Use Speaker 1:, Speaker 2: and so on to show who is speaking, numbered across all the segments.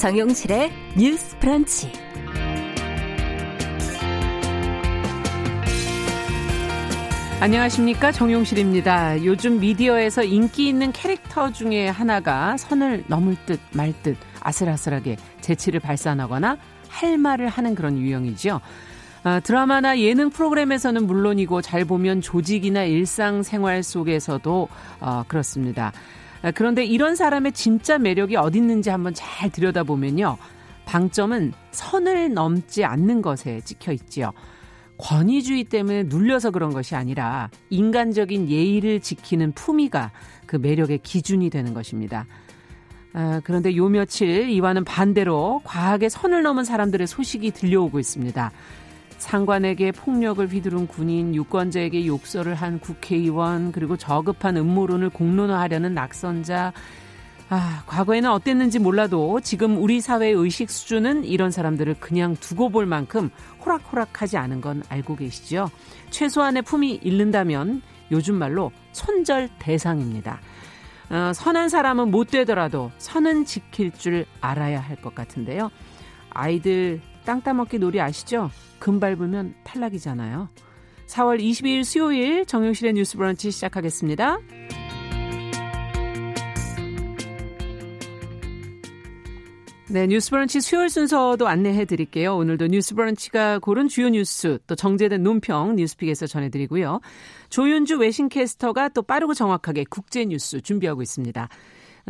Speaker 1: 정용실의 뉴스 프런치.
Speaker 2: 안녕하십니까 정용실입니다. 요즘 미디어에서 인기 있는 캐릭터 중에 하나가 선을 넘을 듯 말 듯 아슬아슬하게 재치를 발산하거나 할 말을 하는 그런 유형이죠. 아, 드라마나 예능 프로그램에서는 물론이고 잘 보면 조직이나 일상생활 속에서도 어, 그렇습니다. 아, 그런데 이런 사람의 진짜 매력이 어디 있는지 한번 잘 들여다보면요. 방점은 선을 넘지 않는 것에 찍혀 있지요. 권위주의 때문에 눌려서 그런 것이 아니라 인간적인 예의를 지키는 품위가 그 매력의 기준이 되는 것입니다. 아, 그런데 요 며칠 이와는 반대로 과하게 선을 넘은 사람들의 소식이 들려오고 있습니다. 상관에게 폭력을 휘두른 군인, 유권자에게 욕설을 한 국회의원, 그리고 저급한 음모론을 공론화하려는 낙선자. 아, 과거에는 어땠는지 몰라도 지금 우리 사회의 의식 수준은 이런 사람들을 그냥 두고 볼 만큼 호락호락하지 않은 건 알고 계시죠? 최소한의 품이 잃는다면 요즘 말로 손절 대상입니다. 어, 선한 사람은 못 되더라도 선은 지킬 줄 알아야 할 것 같은데요. 아이들 땅 따먹기 놀이 아시죠? 금 밟으면 탈락이잖아요. 4월 22일 수요일 정용실의 뉴스 브런치 시작하겠습니다. 네, 뉴스 브런치 수요일 순서도 안내해 드릴게요. 오늘도 뉴스 브런치가 고른 주요 뉴스, 또 정제된 논평 뉴스픽에서 전해 드리고요. 조윤주 외신캐스터가 또 빠르고 정확하게 국제 뉴스 준비하고 있습니다.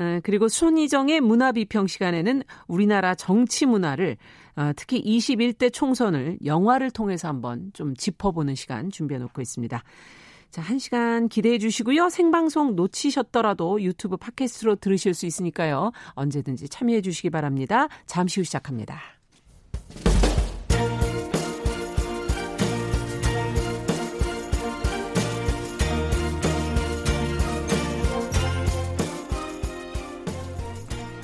Speaker 2: 어, 그리고 손희정의 문화비평 시간에는 우리나라 정치 문화를 어, 특히 21대 총선을 영화를 통해서 한번 좀 짚어보는 시간 준비해 놓고 있습니다. 자, 한 시간 기대해 주시고요. 생방송 놓치셨더라도 유튜브 팟캐스트로 들으실 수 있으니까요. 언제든지 참여해 주시기 바랍니다. 잠시 후 시작합니다.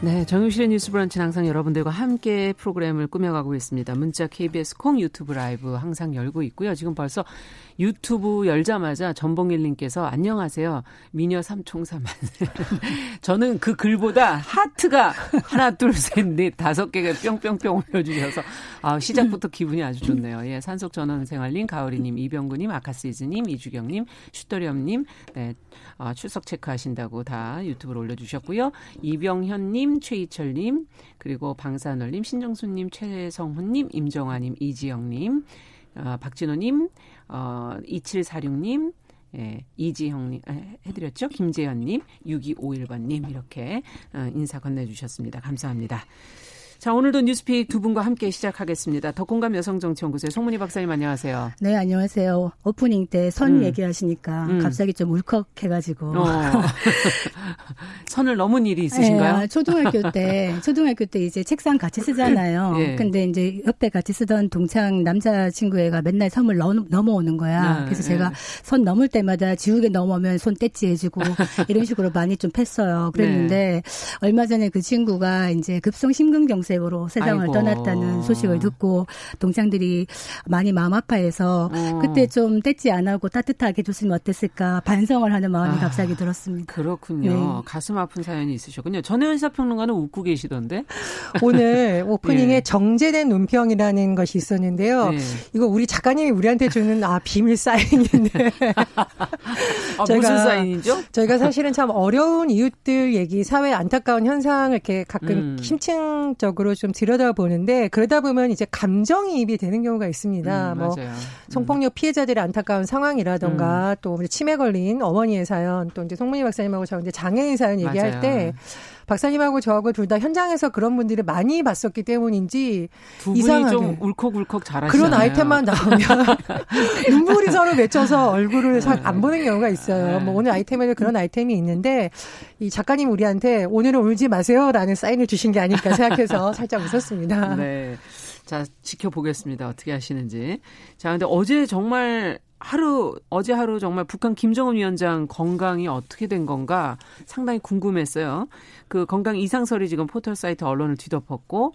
Speaker 2: 네, 정유실의 뉴스 브런치는 항상 여러분들과 함께 프로그램을 꾸며가고 있습니다. 문자 KBS 콩 유튜브 라이브 항상 열고 있고요. 지금 벌써 유튜브 열자마자 전봉일 님께서 안녕하세요. 미녀 삼총사 만 저는 그 글보다 하트가 하나, 둘, 셋, 넷, 다섯 개가 뿅뿅뿅 올려주셔서 아, 시작부터 기분이 아주 좋네요. 예, 산속 전원 생활님, 가을이님, 이병구 님, 아카시즈 님, 이주경 님, 슈터리엄님, 네, 아, 출석 체크하신다고 다 유튜브로 올려주셨고요. 이병현 님, 최희철님, 그리고 방산월님, 신정수님, 최성훈님, 임정화님, 이지영님, 어, 박진호님, 어, 2746님, 예, 이지형님, 아, 해드렸죠? 김재현님, 6251번님, 이렇게 어, 인사 건네주셨습니다. 감사합니다. 자, 오늘도 뉴스픽 두 분과 함께 시작하겠습니다. 덕공감 여성정치연구소의 송문희 박사님 안녕하세요.
Speaker 3: 네, 안녕하세요. 오프닝 때선 음. 얘기하시니까 음. 갑자기 좀 울컥해가지고. 어.
Speaker 2: 선을 넘은 일이 있으신가요?
Speaker 3: 네, 초등학교 때, 초등학교 때 이제 책상 같이 쓰잖아요. 네. 근데 이제 옆에 같이 쓰던 동창 남자친구애가 맨날 선을 넘, 넘어오는 거야. 네, 그래서 제가 네. 선 넘을 때마다 지우개 넘어오면 손 떼찌 해주고 이런 식으로 많이 좀 팼어요. 그랬는데 네. 얼마 전에 그 친구가 이제 급성 심근경 세으로 세상을 아이고. 떠났다는 소식을 듣고 동창들이 많이 마음 아파해서 어. 그때 좀 뗐지 안 하고 따뜻하게 해줬으면 어땠을까 반성을 하는 마음이 아, 갑자기 들었습니다.
Speaker 2: 그렇군요. 네. 가슴 아픈 사연이 있으셨군요. 전혜연 시사평론가는 웃고 계시던데.
Speaker 4: 오늘 오프닝에 네. 정제된 논평이라는 것이 있었는데요. 네. 이거 우리 작가님이 우리한테 주는 아 비밀 사인인데.
Speaker 2: 아, 저희가, 무슨 사인이죠?
Speaker 4: 저희가 사실은 참 어려운 이웃들 얘기, 사회 안타까운 현상을 이렇게 가끔 음. 심층적 적으로 좀 들여다보는데 그러다 보면 이제 감정이입이 되는 경우가 있습니다. 음, 뭐 음. 성폭력 피해자들의 안타까운 상황이라던가 음. 또 치매 걸린 어머니의 사연 또 이제 송문희 박사님하고 저 이제 장애인 사연 얘기할 맞아요. 때 박사님하고 저하고 둘 다 현장에서 그런 분들을 많이 봤었기 때문인지
Speaker 2: 두 분이 이상하게 좀 울컥울컥 잘하시잖아요.
Speaker 4: 그런 아이템만 나오면 눈물이 서로 맺혀서 얼굴을 네. 안 보는 경우가 있어요. 네. 뭐 오늘 아이템에도 그런 아이템이 있는데 이 작가님 우리한테 오늘은 울지 마세요라는 사인을 주신 게 아닐까 생각해서 살짝 웃었습니다.
Speaker 2: 네. 자, 지켜보겠습니다. 어떻게 하시는지. 자, 근데 어제 정말 하루 어제 하루 정말 북한 김정은 위원장 건강이 어떻게 된 건가 상당히 궁금했어요. 그 건강 이상설이 지금 포털 사이트 언론을 뒤덮었고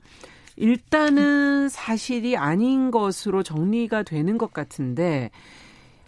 Speaker 2: 일단은 사실이 아닌 것으로 정리가 되는 것 같은데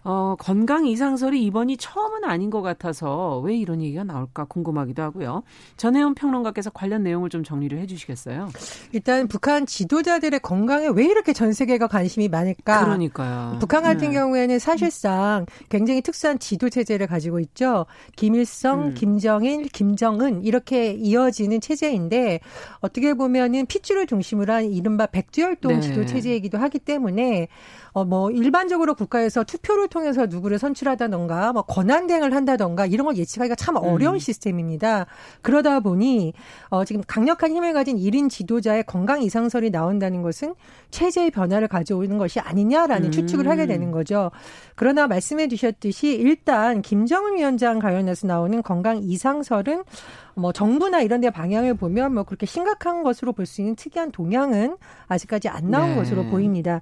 Speaker 2: 어, 건강 이상설이 이번이 처음은 아닌 것 같아서 왜 이런 얘기가 나올까 궁금하기도 하고요. 전혜원 평론가께서 관련 내용을 좀 정리를 해 주시겠어요?
Speaker 4: 일단 북한 지도자들의 건강에 왜 이렇게 전 세계가 관심이 많을까?
Speaker 2: 그러니까요.
Speaker 4: 북한 같은 네. 경우에는 사실상 굉장히 특수한 지도 체제를 가지고 있죠. 김일성, 음. 김정일, 김정은 이렇게 이어지는 체제인데 어떻게 보면은 핏줄을 중심으로 한 이른바 백두혈동 네. 지도 체제이기도 하기 때문에 어, 뭐 일반적으로 국가에서 투표를 통해서 누구를 선출하다던가 뭐 권한 대행을 한다던가 이런 걸 예측하기가 참 어려운 음. 시스템입니다. 그러다 보니 어, 지금 강력한 힘을 가진 1인 지도자의 건강 이상설이 나온다는 것은 체제의 변화를 가져오는 것이 아니냐라는 음. 추측을 하게 되는 거죠. 그러나 말씀해 주셨듯이 일단 김정은 위원장 관련해서 나오는 건강 이상설은 뭐 정부나 이런 데 방향을 보면 뭐 그렇게 심각한 것으로 볼 수 있는 특이한 동향은 아직까지 안 나온 네. 것으로 보입니다.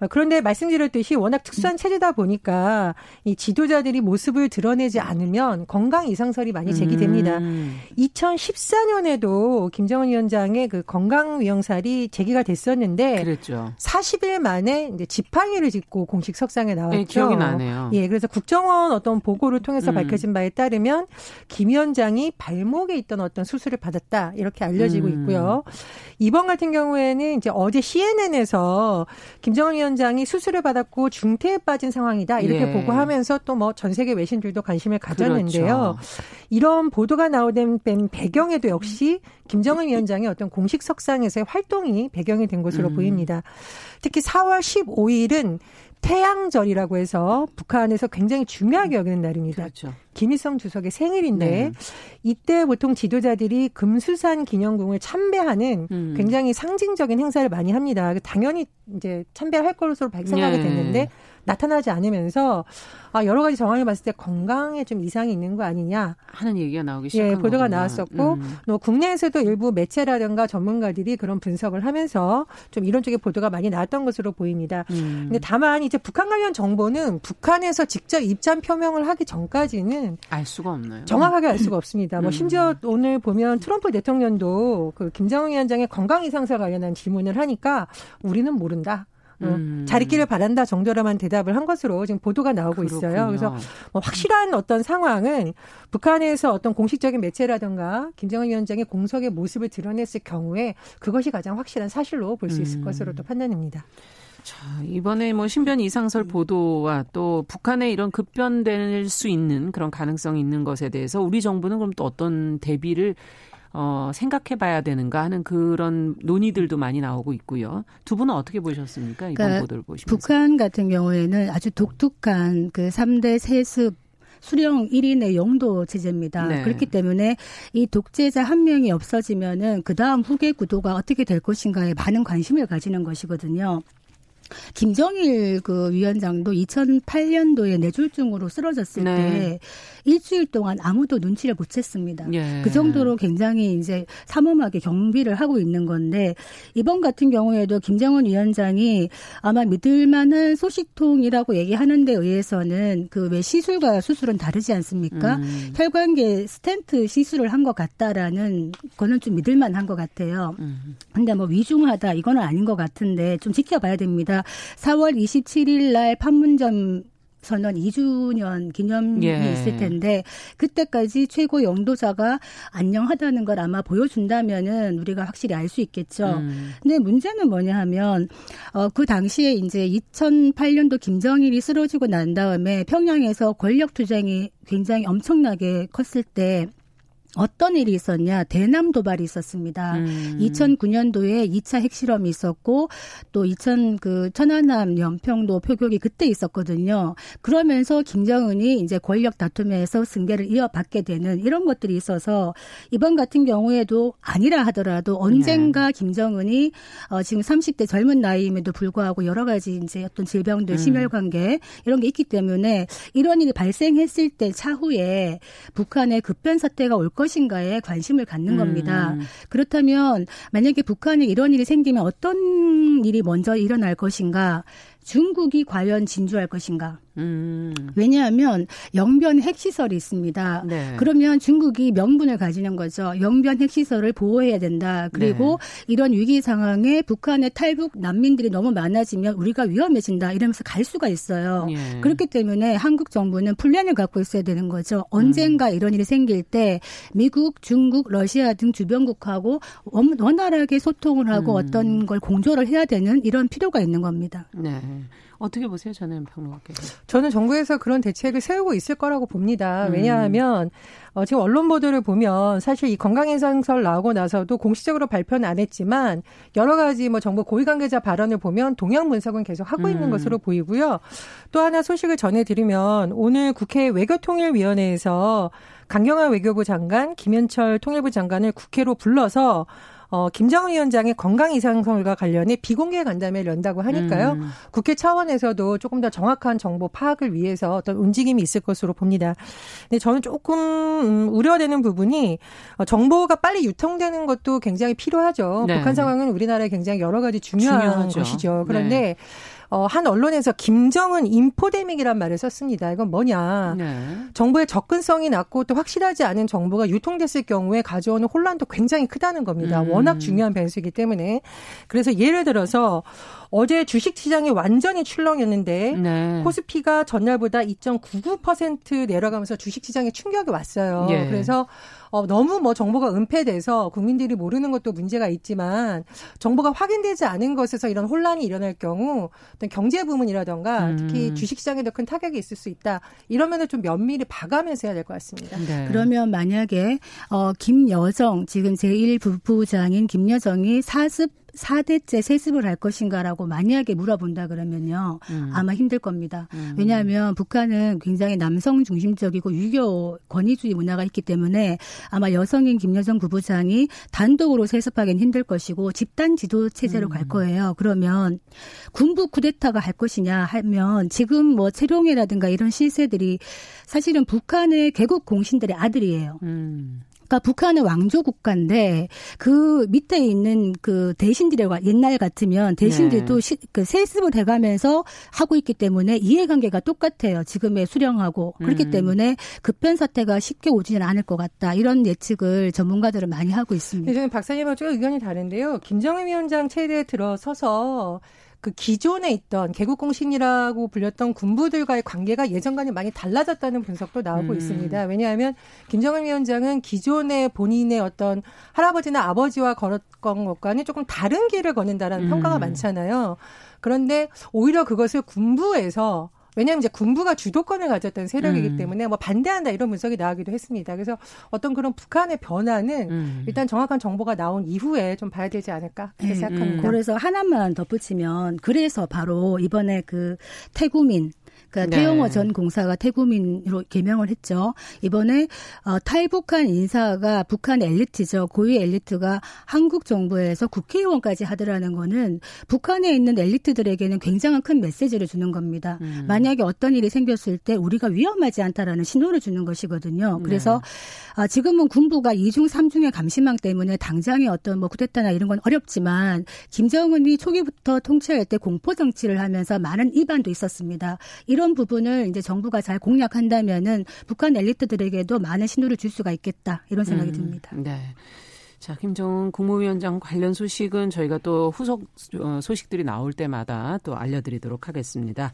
Speaker 4: 어, 그런데 말씀드렸듯이 워낙 특수한 체제다 보니까 이 지도자들이 모습을 드러내지 않으면 건강 이상설이 많이 제기됩니다. 음. 2014년에도 김정은 위원장의 그 건강 위험살이 제기가 됐었는데 그랬죠. 40일 만에 이제 지팡이를 짚고 공식 석상에 나왔죠. 네,
Speaker 2: 기억이 나네요.
Speaker 4: 예, 그래서 국정원 어떤 보고를 통해서 음. 밝혀진 바에 따르면 김 위원장이 발목 에 있던 어떤 수술을 받았다 이렇게 알려지고 음. 있고요. 이번 같은 경우에는 이제 어제 CNN에서 김정은 위원 위원장이 수술을 받았고 중태에 빠진 상황이다 이렇게 예. 보고하면서 또 뭐 전 세계 외신들도 관심을 가졌는데요. 그렇죠. 이런 보도가 나오는 배경에도 역시 김정은 위원장의 어떤 공식 석상에서의 활동이 배경이 된 것으로 음. 보입니다. 특히 4월 15일은 태양절이라고 해서 북한에서 굉장히 중요하게 여기는 날입니다. 그렇죠. 김일성 주석의 생일인데 네. 이때 보통 지도자들이 금수산 기념궁을 참배하는 음. 굉장히 상징적인 행사를 많이 합니다. 당연히 이제 참배할 것으로 생각이 네. 됐는데 나타나지 않으면서 아, 여러 가지 정황을 봤을 때 건강에 좀 이상이 있는 거 아니냐
Speaker 2: 하는 얘기가 나오기 시작한
Speaker 4: 예, 보도가 거구나. 나왔었고 음. 또 국내에서도 일부 매체라든가 전문가들이 그런 분석을 하면서 좀 이런 쪽의 보도가 많이 나왔던 것으로 보입니다. 음. 근데 다만 이제 북한 관련 정보는 북한에서 직접 입장 표명을 하기 전까지는
Speaker 2: 알 수가 없나요?
Speaker 4: 정확하게 알 수가 없습니다. 뭐 음. 심지어 오늘 보면 트럼프 대통령도 그 김정은 위원장의 건강 이상사 관련한 질문을 하니까 우리는 모른다. 어, 음. 잘 있기를 바란다 정도로만 대답을 한 것으로 지금 보도가 나오고 그렇군요. 있어요. 그래서 뭐 확실한 어떤 상황은 북한에서 어떤 공식적인 매체라든가 김정은 위원장의 공석의 모습을 드러냈을 경우에 그것이 가장 확실한 사실로 볼 수 있을 음. 것으로 또 판단됩니다.
Speaker 2: 자, 이번에 뭐 신변 이상설 보도와 또 북한의 이런 급변될 수 있는 그런 가능성이 있는 것에 대해서 우리 정부는 그럼 또 어떤 대비를 어, 생각해 봐야 되는가 하는 그런 논의들도 많이 나오고 있고요. 두 분은 어떻게 보셨습니까? 이번 그러니까 보도를 보시면서.
Speaker 3: 북한 같은 경우에는 아주 독특한 그 3대 세습 수령 1인의 용도 체제입니다. 네. 그렇기 때문에 이 독재자 한 명이 없어지면은 그 다음 후계 구도가 어떻게 될 것인가에 많은 관심을 가지는 것이거든요. 김정일 그 위원장도 2008년도에 뇌졸중으로 쓰러졌을 네. 때 일주일 동안 아무도 눈치를 못 챘습니다. 예. 그 정도로 굉장히 이제 삼엄하게 경비를 하고 있는 건데 이번 같은 경우에도 김정은 위원장이 아마 믿을 만한 소식통이라고 얘기하는 데 의해서는 그 왜 시술과 수술은 다르지 않습니까? 음. 혈관계 스텐트 시술을 한 것 같다라는 거는 좀 믿을 만한 것 같아요. 음. 근데 뭐 위중하다 이거는 아닌 것 같은데 좀 지켜봐야 됩니다. 4월 27일 날 판문점 선언 2주년 기념이 예. 있을 텐데 그때까지 최고 영도자가 안녕하다는 걸 아마 보여준다면은 우리가 확실히 알 수 있겠죠. 음. 근데 문제는 뭐냐 하면 어, 그 당시에 이제 2008년도 김정일이 쓰러지고 난 다음에 평양에서 권력 투쟁이 굉장히 엄청나게 컸을 때 어떤 일이 있었냐? 대남 도발이 있었습니다. 음. 2009년도에 2차 핵실험이 있었고 또 2000 그 천안함 연평도 표격이 그때 있었거든요. 그러면서 김정은이 이제 권력 다툼에서 승계를 이어받게 되는 이런 것들이 있어서 이번 같은 경우에도 아니라 하더라도 언젠가 네. 김정은이 어 지금 30대 젊은 나이임에도 불구하고 여러 가지 이제 어떤 질병들 음. 심혈관계 이런 게 있기 때문에 이런 일이 발생했을 때 차후에 북한의 급변 사태가 올 것. 것인가에 관심을 갖는 음. 겁니다. 그렇다면 만약에 북한에 이런 일이 생기면 어떤 일이 먼저 일어날 것인가 중국이 과연 진주할 것인가? 음. 왜냐하면 영변 핵시설이 있습니다. 네. 그러면 중국이 명분을 가지는 거죠. 영변 핵시설을 보호해야 된다. 그리고 네. 이런 위기 상황에 북한의 탈북 난민들이 너무 많아지면 우리가 위험해진다. 이러면서 갈 수가 있어요. 예. 그렇기 때문에 한국 정부는 플랜을 갖고 있어야 되는 거죠. 언젠가 음. 이런 일이 생길 때 미국, 중국, 러시아 등 주변국하고 원활하게 소통을 하고 음. 어떤 걸 공조를 해야 되는 이런 필요가 있는 겁니다.
Speaker 2: 네. 어떻게 보세요, 저는 평론가께서?
Speaker 4: 저는 정부에서 그런 대책을 세우고 있을 거라고 봅니다. 음. 왜냐하면 어, 지금 언론 보도를 보면 사실 이 건강인상설 나오고 나서도 공식적으로 발표는 안 했지만 여러 가지 뭐 정부 고위 관계자 발언을 보면 동향 분석은 계속 하고 있는 음. 것으로 보이고요. 또 하나 소식을 전해드리면 오늘 국회 외교통일위원회에서 강경화 외교부 장관, 김현철 통일부 장관을 국회로 불러서 어, 김정은 위원장의 건강 이상설과 관련해 비공개 간담회를 연다고 하니까요. 음. 국회 차원에서도 조금 더 정확한 정보 파악을 위해서 어떤 움직임이 있을 것으로 봅니다. 근데 저는 조금 음, 우려되는 부분이 어, 정보가 빨리 유통되는 것도 굉장히 필요하죠. 네. 북한 상황은 우리나라에 굉장히 여러 가지 중요한 중요하죠. 것이죠. 그런데 네. 어, 한 언론에서 김정은 인포데믹이란 말을 썼습니다. 이건 뭐냐. 네. 정부의 접근성이 낮고 또 확실하지 않은 정보가 유통됐을 경우에 가져오는 혼란도 굉장히 크다는 겁니다. 음. 워낙 중요한 변수이기 때문에. 그래서 예를 들어서 어제 주식 시장이 완전히 출렁였는데 네. 코스피가 전날보다 2.99% 내려가면서 주식 시장에 충격이 왔어요. 예. 그래서 어, 너무 뭐 정보가 은폐돼서 국민들이 모르는 것도 문제가 있지만 정보가 확인되지 않은 것에서 이런 혼란이 일어날 경우 어떤 경제 부문이라던가 음. 특히 주식시장에도 큰 타격이 있을 수 있다. 이러면은 좀 면밀히 봐가면서 해야 될 것 같습니다.
Speaker 3: 네. 그러면 만약에 어, 김여정 지금 제1부부장인 김여정이 사습 4대째 세습을 할 것인가라고 만약에 물어본다 그러면요. 음. 아마 힘들 겁니다. 음. 왜냐하면 북한은 굉장히 남성 중심적이고 유교 권위주의 문화가 있기 때문에 아마 여성인 김여정 부부장이 단독으로 세습하기는 힘들 것이고 집단 지도 체제로 음. 갈 거예요. 그러면 군부 쿠데타가 할 것이냐 하면 지금 뭐 채룡이라든가 이런 시세들이 사실은 북한의 개국 공신들의 아들이에요. 음. 그러니까 북한은 왕조 국가인데 그 밑에 있는 그 대신들과 옛날 같으면 대신들도 네. 시, 그 세습을 해가면서 하고 있기 때문에 이해관계가 똑같아요. 지금의 수령하고 그렇기 음. 때문에 급변 사태가 쉽게 오지는 않을 것 같다. 이런 예측을 전문가들은 많이 하고 있습니다.
Speaker 4: 저는 박사님하고 좀 의견이 다른데요. 김정은 위원장 체제에 들어서서 그 기존에 있던 개국 공신이라고 불렸던 군부들과의 관계가 예전과는 많이 달라졌다는 분석도 나오고 음. 있습니다. 왜냐하면 김정은 위원장은 기존의 본인의 어떤 할아버지나 아버지와 걸었던 것과는 조금 다른 길을 걷는다라는 음. 평가가 많잖아요. 그런데 오히려 그것을 군부에서 왜냐하면 이제 군부가 주도권을 가졌던 세력이기 음. 때문에 뭐 반대한다 이런 분석이 나오기도 했습니다. 그래서 어떤 그런 북한의 변화는 음. 일단 정확한 정보가 나온 이후에 좀 봐야 되지 않을까 네. 생각합니다.
Speaker 3: 그래서 하나만 덧붙이면 그래서 바로 이번에 그 태구민 그러니까 네. 태영호 전 공사가 태구민으로 개명을 했죠. 이번에 어, 탈북한 인사가 북한 엘리트죠. 고위 엘리트가 한국 정부에서 국회의원까지 하더라는 거는 북한에 있는 엘리트들에게는 굉장한 큰 메시지를 주는 겁니다. 음. 만약에 어떤 일이 생겼을 때 우리가 위험하지 않다라는 신호를 주는 것이거든요. 그래서 네. 아, 지금은 군부가 이중삼중의 감시망 때문에 당장의 어떤 뭐 쿠데타나 이런 건 어렵지만 김정은이 초기부터 통치할 때 공포 정치를 하면서 많은 이반도 있었습니다. 이런 이런 부분을 이제 정부가 잘 공략한다면은 북한 엘리트들에게도 많은 신호를 줄 수가 있겠다 이런 생각이 음, 듭니다.
Speaker 2: 네. 자, 김정은 국무위원장 관련 소식은 저희가 또 후속 어, 소식들이 나올 때마다 또 알려드리도록 하겠습니다.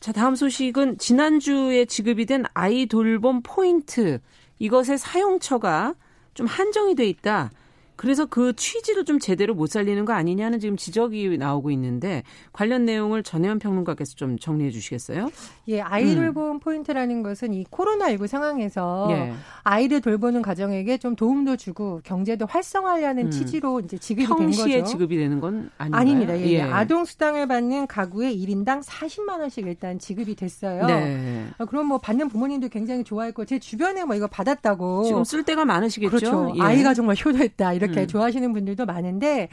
Speaker 2: 자, 다음 소식은 지난주에 지급이 된 아이 돌봄 포인트 이것의 사용처가 좀 한정이 돼 있다. 그래서 그 취지도 좀 제대로 못 살리는 거 아니냐는 지금 지적이 나오고 있는데 관련 내용을 전혜원 평론가께서 좀 정리해 주시겠어요?
Speaker 4: 예, 아이 돌봄 음. 포인트라는 것은 이 코로나19 상황에서 예. 아이를 돌보는 가정에게 좀 도움도 주고 경제도 활성화하려는 음. 취지로 이제 지급이 된 거죠.
Speaker 2: 평시에 지급이 되는 건 아닌가요?
Speaker 4: 아닙니다. 예, 예. 아동 수당을 받는 가구에 1인당 40만 원씩 일단 지급이 됐어요. 네. 어, 그럼 뭐 받는 부모님도 굉장히 좋아했고 제 주변에 뭐 이거 받았다고
Speaker 2: 지금 쓸 데가 많으시겠죠.
Speaker 4: 그렇죠. 예. 아이가 정말 효도했다 이렇게 이렇게 음. 좋아하시는 분들도 많은데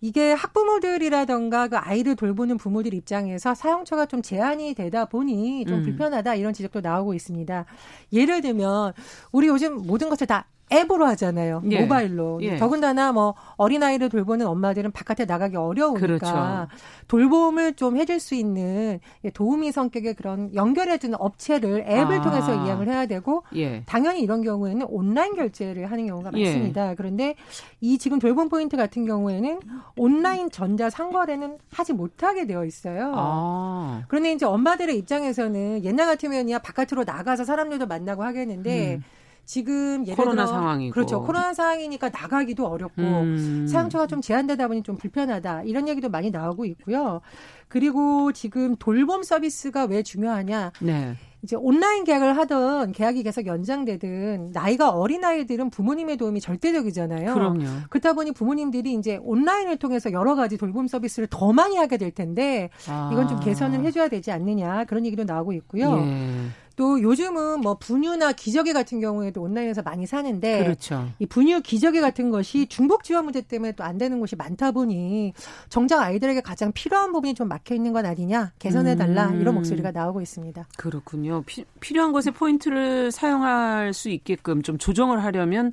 Speaker 4: 이게 학부모들이라던가 그 아이를 돌보는 부모들 입장에서 사용처가 좀 제한이 되다 보니 좀 음. 불편하다 이런 지적도 나오고 있습니다. 예를 들면 우리 요즘 모든 것을 다 앱으로 하잖아요. 예. 모바일로. 예. 더군다나 뭐 어린아이를 돌보는 엄마들은 바깥에 나가기 어려우니까 그렇죠. 돌봄을 좀 해줄 수 있는 도우미 성격의 그런 연결해주는 업체를 앱을 아. 통해서 이용을 해야 되고 예. 당연히 이런 경우에는 온라인 결제를 하는 경우가 예. 많습니다. 그런데 이 지금 돌봄 포인트 같은 경우에는 온라인 전자 상거래는 하지 못하게 되어 있어요. 아. 그런데 이제 엄마들의 입장에서는 옛날 같으면야 바깥으로 나가서 사람들도 만나고 하겠는데 음. 지금 예를
Speaker 2: 코로나 들어 상황이고
Speaker 4: 그렇죠 코로나 상황이니까 나가기도 어렵고 음. 사용처가 좀 제한되다 보니 좀 불편하다 이런 얘기도 많이 나오고 있고요. 그리고 지금 돌봄 서비스가 왜 중요하냐? 네. 이제 온라인 계약을 하던 계약이 계속 연장되든 나이가 어린 아이들은 부모님의 도움이 절대적이잖아요.
Speaker 2: 그럼요.
Speaker 4: 그렇다 보니 부모님들이 이제 온라인을 통해서 여러 가지 돌봄 서비스를 더 많이 하게 될 텐데 아. 이건 좀 개선을 해줘야 되지 않느냐 그런 얘기도 나오고 있고요. 예. 또 요즘은 뭐 분유나 기저귀 같은 경우에도 온라인에서 많이 사는데
Speaker 2: 그렇죠.
Speaker 4: 이 분유 기저귀 같은 것이 중복 지원 문제 때문에 또 안 되는 곳이 많다 보니 정작 아이들에게 가장 필요한 부분이 좀 막혀 있는 건 아니냐 개선해 달라 음. 이런 목소리가 나오고 있습니다.
Speaker 2: 그렇군요. 피, 필요한 것에 포인트를 사용할 수 있게끔 좀 조정을 하려면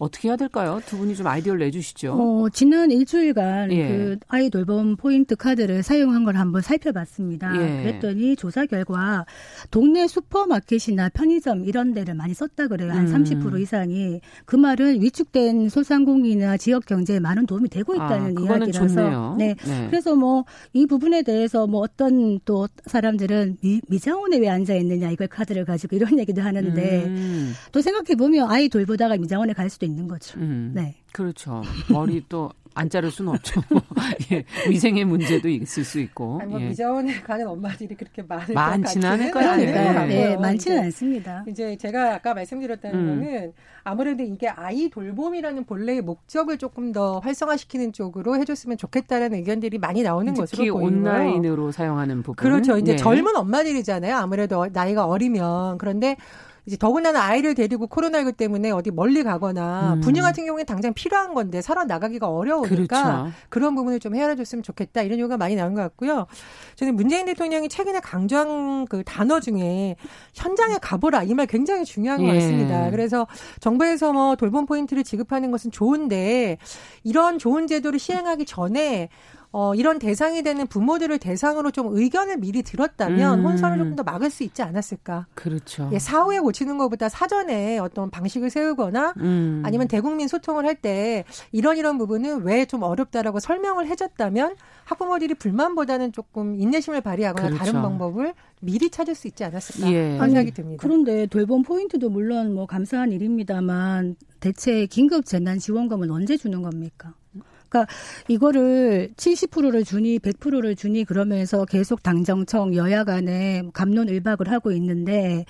Speaker 2: 어떻게 해야 될까요? 두 분이 좀 아이디어를 내주시죠.
Speaker 3: 어, 지난 일주일간 예. 그 아이 돌봄 포인트 카드를 사용한 걸 한번 살펴봤습니다. 예. 그랬더니 조사 결과 동네 슈퍼마켓이나 편의점 이런 데를 많이 썼다 그래요. 한 음. 30% 이상이 그 말은 위축된 소상공인이나 지역 경제에 많은 도움이 되고 아, 있다는 아, 이야기라서 네. 네. 그래서 뭐 이 부분에 대해서 뭐 어떤 또 사람들은 미, 미장원에 왜 앉아 있느냐 이걸 카드를 가지고 이런 얘기도 하는데 음. 또 생각해 보면 아이 돌보다가 미장원에 갈 수도 있는 거죠. 음, 네.
Speaker 2: 그렇죠. 머리 또 안 자를 수는 없죠. 예, 위생의 문제도 있을 수 있고.
Speaker 4: 아니, 뭐 예. 미자원에 가는 엄마들이 그렇게 많을
Speaker 2: 많지는 않을 거예요.
Speaker 3: 네, 네, 많지는 않습니다.
Speaker 4: 이제 제가 아까 말씀드렸다는 음. 거는 아무래도 이게 아이 돌봄이라는 본래의 목적을 조금 더 활성화시키는 쪽으로 해줬으면 좋겠다라는 의견들이 많이 나오는 것으로
Speaker 2: 보이고요. 온라인으로 사용하는 부분.
Speaker 4: 그렇죠. 이제 네. 젊은 엄마들이잖아요. 아무래도 나이가 어리면 그런데 이제 더군다나 아이를 데리고 코로나19 때문에 어디 멀리 가거나 음. 분유 같은 경우에 당장 필요한 건데 살아 나가기가 어려우니까 그렇죠. 그런 부분을 좀 헤아려 줬으면 좋겠다 이런 요구가 많이 나온 것 같고요. 저는 문재인 대통령이 최근에 강조한 그 단어 중에 현장에 가보라 이 말 굉장히 중요한 것 예. 같습니다. 그래서 정부에서 뭐 돌봄 포인트를 지급하는 것은 좋은데 이런 좋은 제도를 시행하기 전에 어, 이런 대상이 되는 부모들을 대상으로 좀 의견을 미리 들었다면 음. 혼선을 조금 더 막을 수 있지 않았을까.
Speaker 2: 그렇죠.
Speaker 4: 예, 사후에 고치는 것보다 사전에 어떤 방식을 세우거나 음. 아니면 대국민 소통을 할 때 이런 이런 부분은 왜 좀 어렵다라고 설명을 해줬다면 학부모들이 불만보다는 조금 인내심을 발휘하거나 그렇죠. 다른 방법을 미리 찾을 수 있지 않았을까 예. 생각이 듭니다.
Speaker 3: 그런데 돌봄 포인트도 물론 뭐 감사한 일입니다만 대체 긴급 재난 지원금은 언제 주는 겁니까? 그러니까 이거를 70%를 주니 100%를 주니 그러면서 계속 당정청 여야 간에 감론 을박을 하고 있는데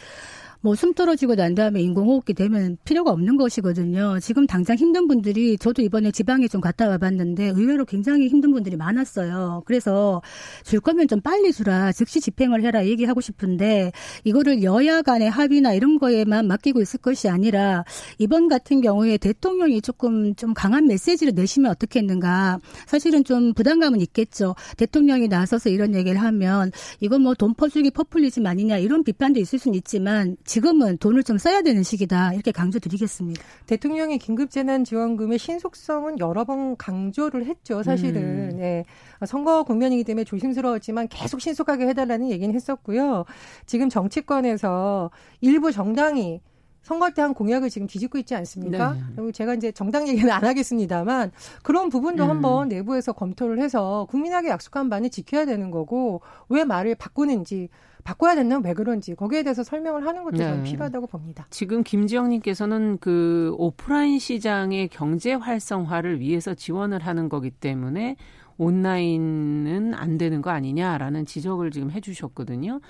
Speaker 3: 뭐 숨 떨어지고 난 다음에 인공호흡기 되면 필요가 없는 것이거든요. 지금 당장 힘든 분들이 저도 이번에 지방에 좀 갔다 와봤는데 의외로 굉장히 힘든 분들이 많았어요. 그래서 줄 거면 좀 빨리 주라 즉시 집행을 해라 얘기하고 싶은데 이거를 여야 간의 합의나 이런 거에만 맡기고 있을 것이 아니라 이번 같은 경우에 대통령이 조금 좀 강한 메시지를 내시면 어떻겠는가. 사실은 좀 부담감은 있겠죠. 대통령이 나서서 이런 얘기를 하면 이건 뭐 돈 퍼주기 포퓰리즘 아니냐 이런 비판도 있을 수는 있지만 지금은 돈을 좀 써야 되는 시기다 이렇게 강조드리겠습니다.
Speaker 4: 대통령이 긴급재난지원금의 신속성은 여러 번 강조를 했죠. 사실은 음. 네. 선거 국면이기 때문에 조심스러웠지만 계속 신속하게 해달라는 얘기는 했었고요. 지금 정치권에서 일부 정당이 선거 때 한 공약을 지금 뒤집고 있지 않습니까? 네. 그리고 제가 이제 정당 얘기는 안 하겠습니다만 그런 부분도 음. 한번 내부에서 검토를 해서 국민에게 약속한 바는 지켜야 되는 거고 왜 말을 바꾸는지 바꿔야 된다면 왜 그런지 거기에 대해서 설명을 하는 것도 네. 필요하다고 봅니다.
Speaker 2: 지금 김지영님께서는 그 오프라인 시장의 경제 활성화를 위해서 지원을 하는 거기 때문에 온라인은 안 되는 거 아니냐라는 지적을 지금 해주셨거든요.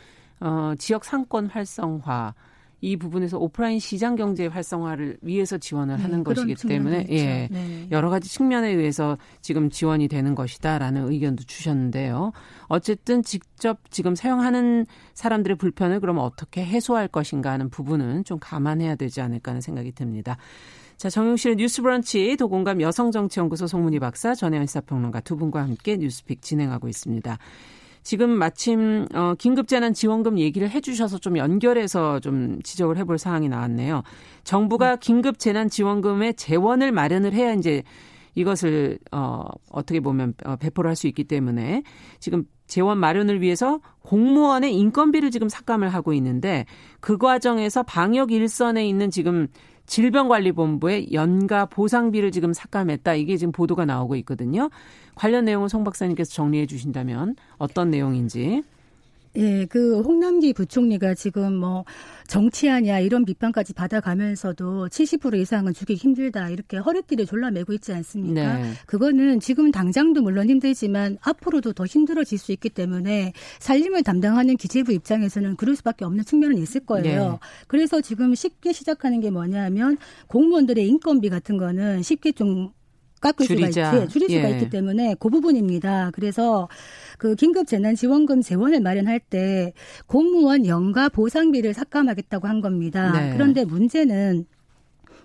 Speaker 2: 어, 지역 상권 활성화. 이 부분에서 오프라인 시장 경제 활성화를 위해서 지원을 네, 하는 것이기 때문에 예 네. 여러 가지 측면에 의해서 지금 지원이 되는 것이다라는 의견도 주셨는데요. 어쨌든 직접 지금 사용하는 사람들의 불편을 그럼 어떻게 해소할 것인가 하는 부분은 좀 감안해야 되지 않을까 하는 생각이 듭니다. 자, 정용실의 뉴스브런치 도공감 여성정치연구소 송문희 박사, 전혜연 시사평론가 두 분과 함께 뉴스픽 진행하고 있습니다. 지금 마침 어, 긴급재난 지원금 얘기를 해 주셔서 좀 연결해서 좀 지적을 해볼 사항이 나왔네요. 정부가 긴급 재난 지원금의 재원을 마련을 해야 이제 이것을 어, 어떻게 보면 어, 배포를 할 수 있기 때문에 지금 재원 마련을 위해서 공무원의 인건비를 지금 삭감을 하고 있는데 그 과정에서 방역 일선에 있는 지금 질병관리본부의 연가 보상비를 지금 삭감했다. 이게 지금 보도가 나오고 있거든요. 관련 내용을 송 박사님께서 정리해 주신다면 어떤 내용인지.
Speaker 3: 예, 그 홍남기 부총리가 지금 뭐 정치하냐 이런 비판까지 받아가면서도 70% 이상은 주기 힘들다 이렇게 허리띠를 졸라매고 있지 않습니까? 네. 그거는 지금 당장도 물론 힘들지만 앞으로도 더 힘들어질 수 있기 때문에 살림을 담당하는 기재부 입장에서는 그럴 수밖에 없는 측면은 있을 거예요. 네. 그래서 지금 쉽게 시작하는 게 뭐냐면 공무원들의 인건비 같은 거는 쉽게 좀 깎을 줄이자. 수가 있, 줄일 수가 예. 있기 때문에 그 부분입니다. 그래서 그 긴급 재난 지원금 재원을 마련할 때 공무원 연가 보상비를 삭감하겠다고 한 겁니다. 네. 그런데 문제는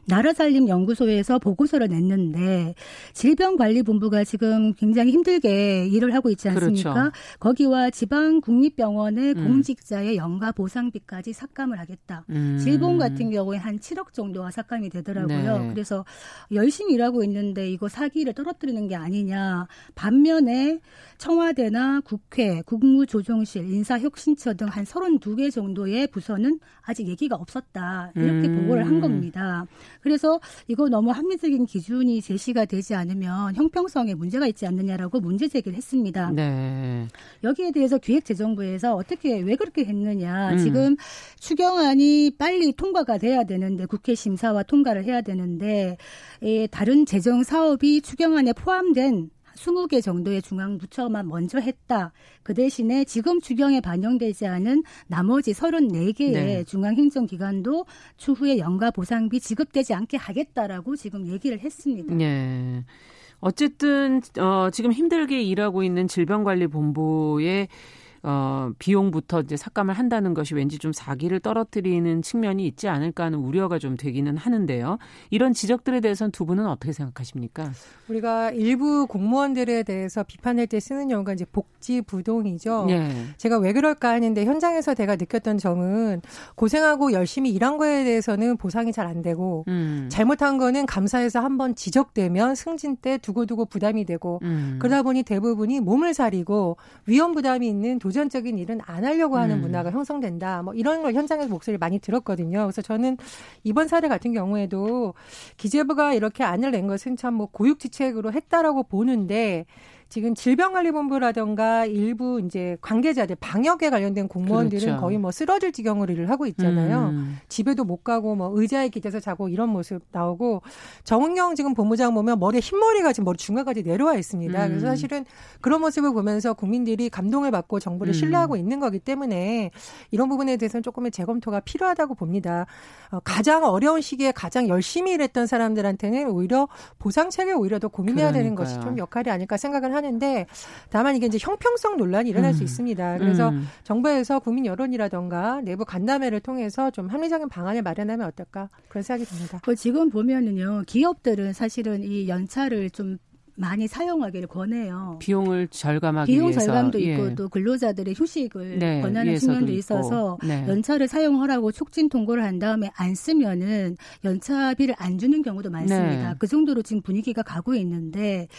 Speaker 3: 나라살림연구소에서 보고서를 냈는데 질병관리본부가 지금 굉장히 힘들게 일을 하고 있지 않습니까? 그렇죠. 거기와 지방국립병원의 음. 공직자의 연가 보상비까지 삭감을 하겠다. 음. 질본 같은 경우에 한 7억 정도가 삭감이 되더라고요. 네. 그래서 열심히 일하고 있는데 이거 사기를 떨어뜨리는 게 아니냐. 반면에 청와대나 국회, 국무조정실, 인사혁신처 등 한 32개 정도의 부서는 아직 얘기가 없었다. 이렇게 음. 보고를 한 겁니다. 그래서 이거 너무 합리적인 기준이 제시가 되지 않으면 형평성에 문제가 있지 않느냐라고 문제 제기를 했습니다. 네. 여기에 대해서 기획재정부에서 어떻게 왜 그렇게 했느냐. 음. 지금 추경안이 빨리 통과가 돼야 되는데 국회 심사와 통과를 해야 되는데 예, 다른 재정 사업이 추경안에 포함된 20개 정도의 중앙 부처만 먼저 했다. 그 대신에 지금 추경에 반영되지 않은 나머지 34개의 네. 중앙행정기관도 추후에 연가 보상비 지급되지 않게 하겠다라고 지금 얘기를 했습니다.
Speaker 2: 네. 어쨌든 어 지금 힘들게 일하고 있는 질병관리본부의 어, 비용부터 이제 삭감을 한다는 것이 왠지 좀 사기를 떨어뜨리는 측면이 있지 않을까 하는 우려가 좀 되기는 하는데요. 이런 지적들에 대해서는 두 분은 어떻게 생각하십니까?
Speaker 4: 우리가 일부 공무원들에 대해서 비판할 때 쓰는 용어가 이제 복지 부동이죠. 네. 제가 왜 그럴까 하는데 현장에서 제가 느꼈던 점은 고생하고 열심히 일한 거에 대해서는 보상이 잘 안 되고 음. 잘못한 거는 감사해서 한번 지적되면 승진 때 두고두고 부담이 되고 음. 그러다 보니 대부분이 몸을 사리고 위험 부담이 있는 도 도전적인 일은 안 하려고 하는 음. 문화가 형성된다. 뭐 이런 걸 현장에서 목소리를 많이 들었거든요. 그래서 저는 이번 사례 같은 경우에도 기재부가 이렇게 안을 낸 것은 참 뭐 고육지책으로 했다라고 보는데 지금 질병관리본부라던가 일부 이제 관계자들 방역에 관련된 공무원들은 그렇죠. 거의 뭐 쓰러질 지경으로 일을 하고 있잖아요. 음. 집에도 못 가고 뭐 의자에 기대서 자고 이런 모습 나오고 정은경 지금 본부장 보면 머리에 흰머리가 지금 머리 중간까지 내려와 있습니다. 음. 그래서 사실은 그런 모습을 보면서 국민들이 감동을 받고 정부를 음. 신뢰하고 있는 거기 때문에 이런 부분에 대해서는 조금의 재검토가 필요하다고 봅니다. 어, 가장 어려운 시기에 가장 열심히 일했던 사람들한테는 오히려 보상 책을 오히려 더 고민해야 그러니까요. 되는 것이 좀 역할이 아닐까 생각을 하는데 다만 이게 이제 형평성 논란이 일어날 음. 수 있습니다. 그래서 음. 정부에서 국민 여론이라던가 내부 간담회를 통해서 좀 합리적인 방안을 마련하면 어떨까 그런 생각이 듭니다.
Speaker 3: 그 지금 보면은요 기업들은 사실은 이 연차를 좀 많이 사용하기를 권해요.
Speaker 2: 비용을 절감하기
Speaker 3: 비용
Speaker 2: 위해서.
Speaker 3: 절감도 예. 있고 또 근로자들의 휴식을 네, 권하는 측면도 있어서 네. 연차를 사용하라고 촉진 통보를 한 다음에 안 쓰면은 연차비를 안 주는 경우도 많습니다. 네. 그 정도로 지금 분위기가 가고 있는데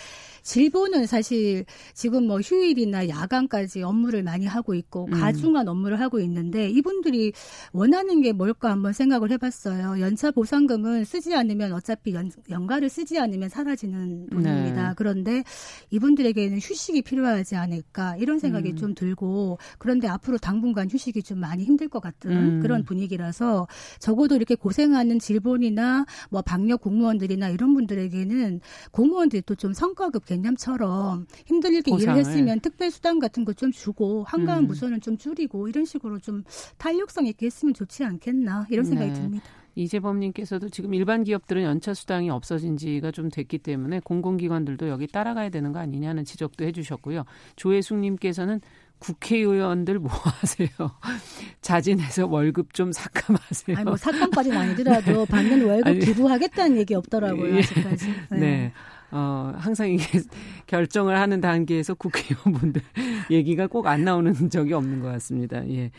Speaker 3: 질본은 사실 지금 뭐 휴일이나 야간까지 업무를 많이 하고 있고 음. 가중한 업무를 하고 있는데 이분들이 원하는 게 뭘까 한번 생각을 해봤어요. 연차 보상금은 쓰지 않으면 어차피 연, 연가를 쓰지 않으면 사라지는 돈입니다. 네. 그런데 이분들에게는 휴식이 필요하지 않을까 이런 생각이 음. 좀 들고 그런데 앞으로 당분간 휴식이 좀 많이 힘들 것 같은 음. 그런 분위기라서 적어도 이렇게 고생하는 질본이나 뭐 방역 공무원들이나 이런 분들에게는 공무원들이 또 좀 성과급 개념처럼 힘들게 보상을. 일을 했으면 특별 수당 같은 거 좀 주고 한가한 음. 무선은 좀 줄이고 이런 식으로 좀 탄력성 있게 했으면 좋지 않겠나 이런 생각이 네. 듭니다.
Speaker 2: 이재범님께서도 지금 일반 기업들은 연차 수당이 없어진 지가 좀 됐기 때문에 공공기관들도 여기 따라가야 되는 거 아니냐는 지적도 해주셨고요. 조혜숙님께서는 국회의원들 뭐 하세요? 자진해서 월급 좀 삭감하세요.
Speaker 3: 아니 뭐 삭감까지는 아니더라도 네. 받는 월급 기부하겠다는 얘기 없더라고요. 예. 아직까지.
Speaker 2: 네. 네. 어, 항상 이게 결정을 하는 단계에서 국회의원분들 얘기가 꼭 안 나오는 적이 없는 것 같습니다. 예.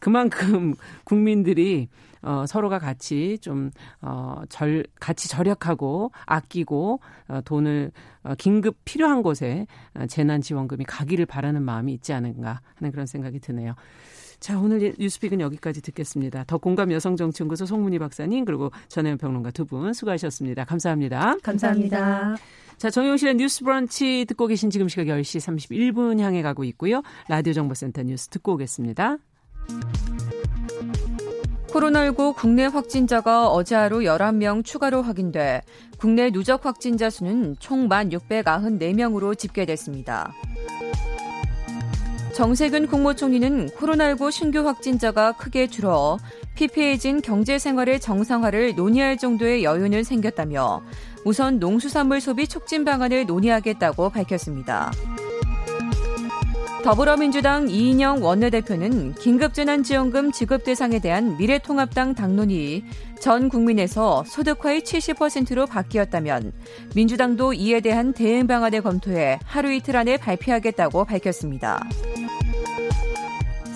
Speaker 2: 그만큼 국민들이 어, 서로가 같이 좀, 어, 절, 같이 절약하고 아끼고 어, 돈을 어, 긴급 필요한 곳에 어, 재난지원금이 가기를 바라는 마음이 있지 않은가 하는 그런 생각이 드네요. 자, 오늘 뉴스픽은 여기까지 듣겠습니다. 더 공감 여성정치연구소 송문희 박사님 그리고 전혜연 평론가 두 분 수고하셨습니다. 감사합니다.
Speaker 3: 감사합니다.
Speaker 2: 자, 정용실의 뉴스 브런치 듣고 계신 지금 시각 10시 31분 향해 가고 있고요. 라디오 정보센터 뉴스 듣고 오겠습니다.
Speaker 5: 코로나19 국내 확진자가 어제 하루 11명 추가로 확인돼 국내 누적 확진자 수는 총 1,694명으로 집계됐습니다. 정세균 국무총리는 코로나19 신규 확진자가 크게 줄어 피폐해진 경제생활의 정상화를 논의할 정도의 여유는 생겼다며 우선 농수산물 소비 촉진 방안을 논의하겠다고 밝혔습니다. 더불어민주당 이인영 원내대표는 긴급재난지원금 지급 대상에 대한 미래통합당 당론이 전 국민에서 소득화의 70%로 바뀌었다면 민주당도 이에 대한 대응 방안을 검토해 하루 이틀 안에 발표하겠다고 밝혔습니다.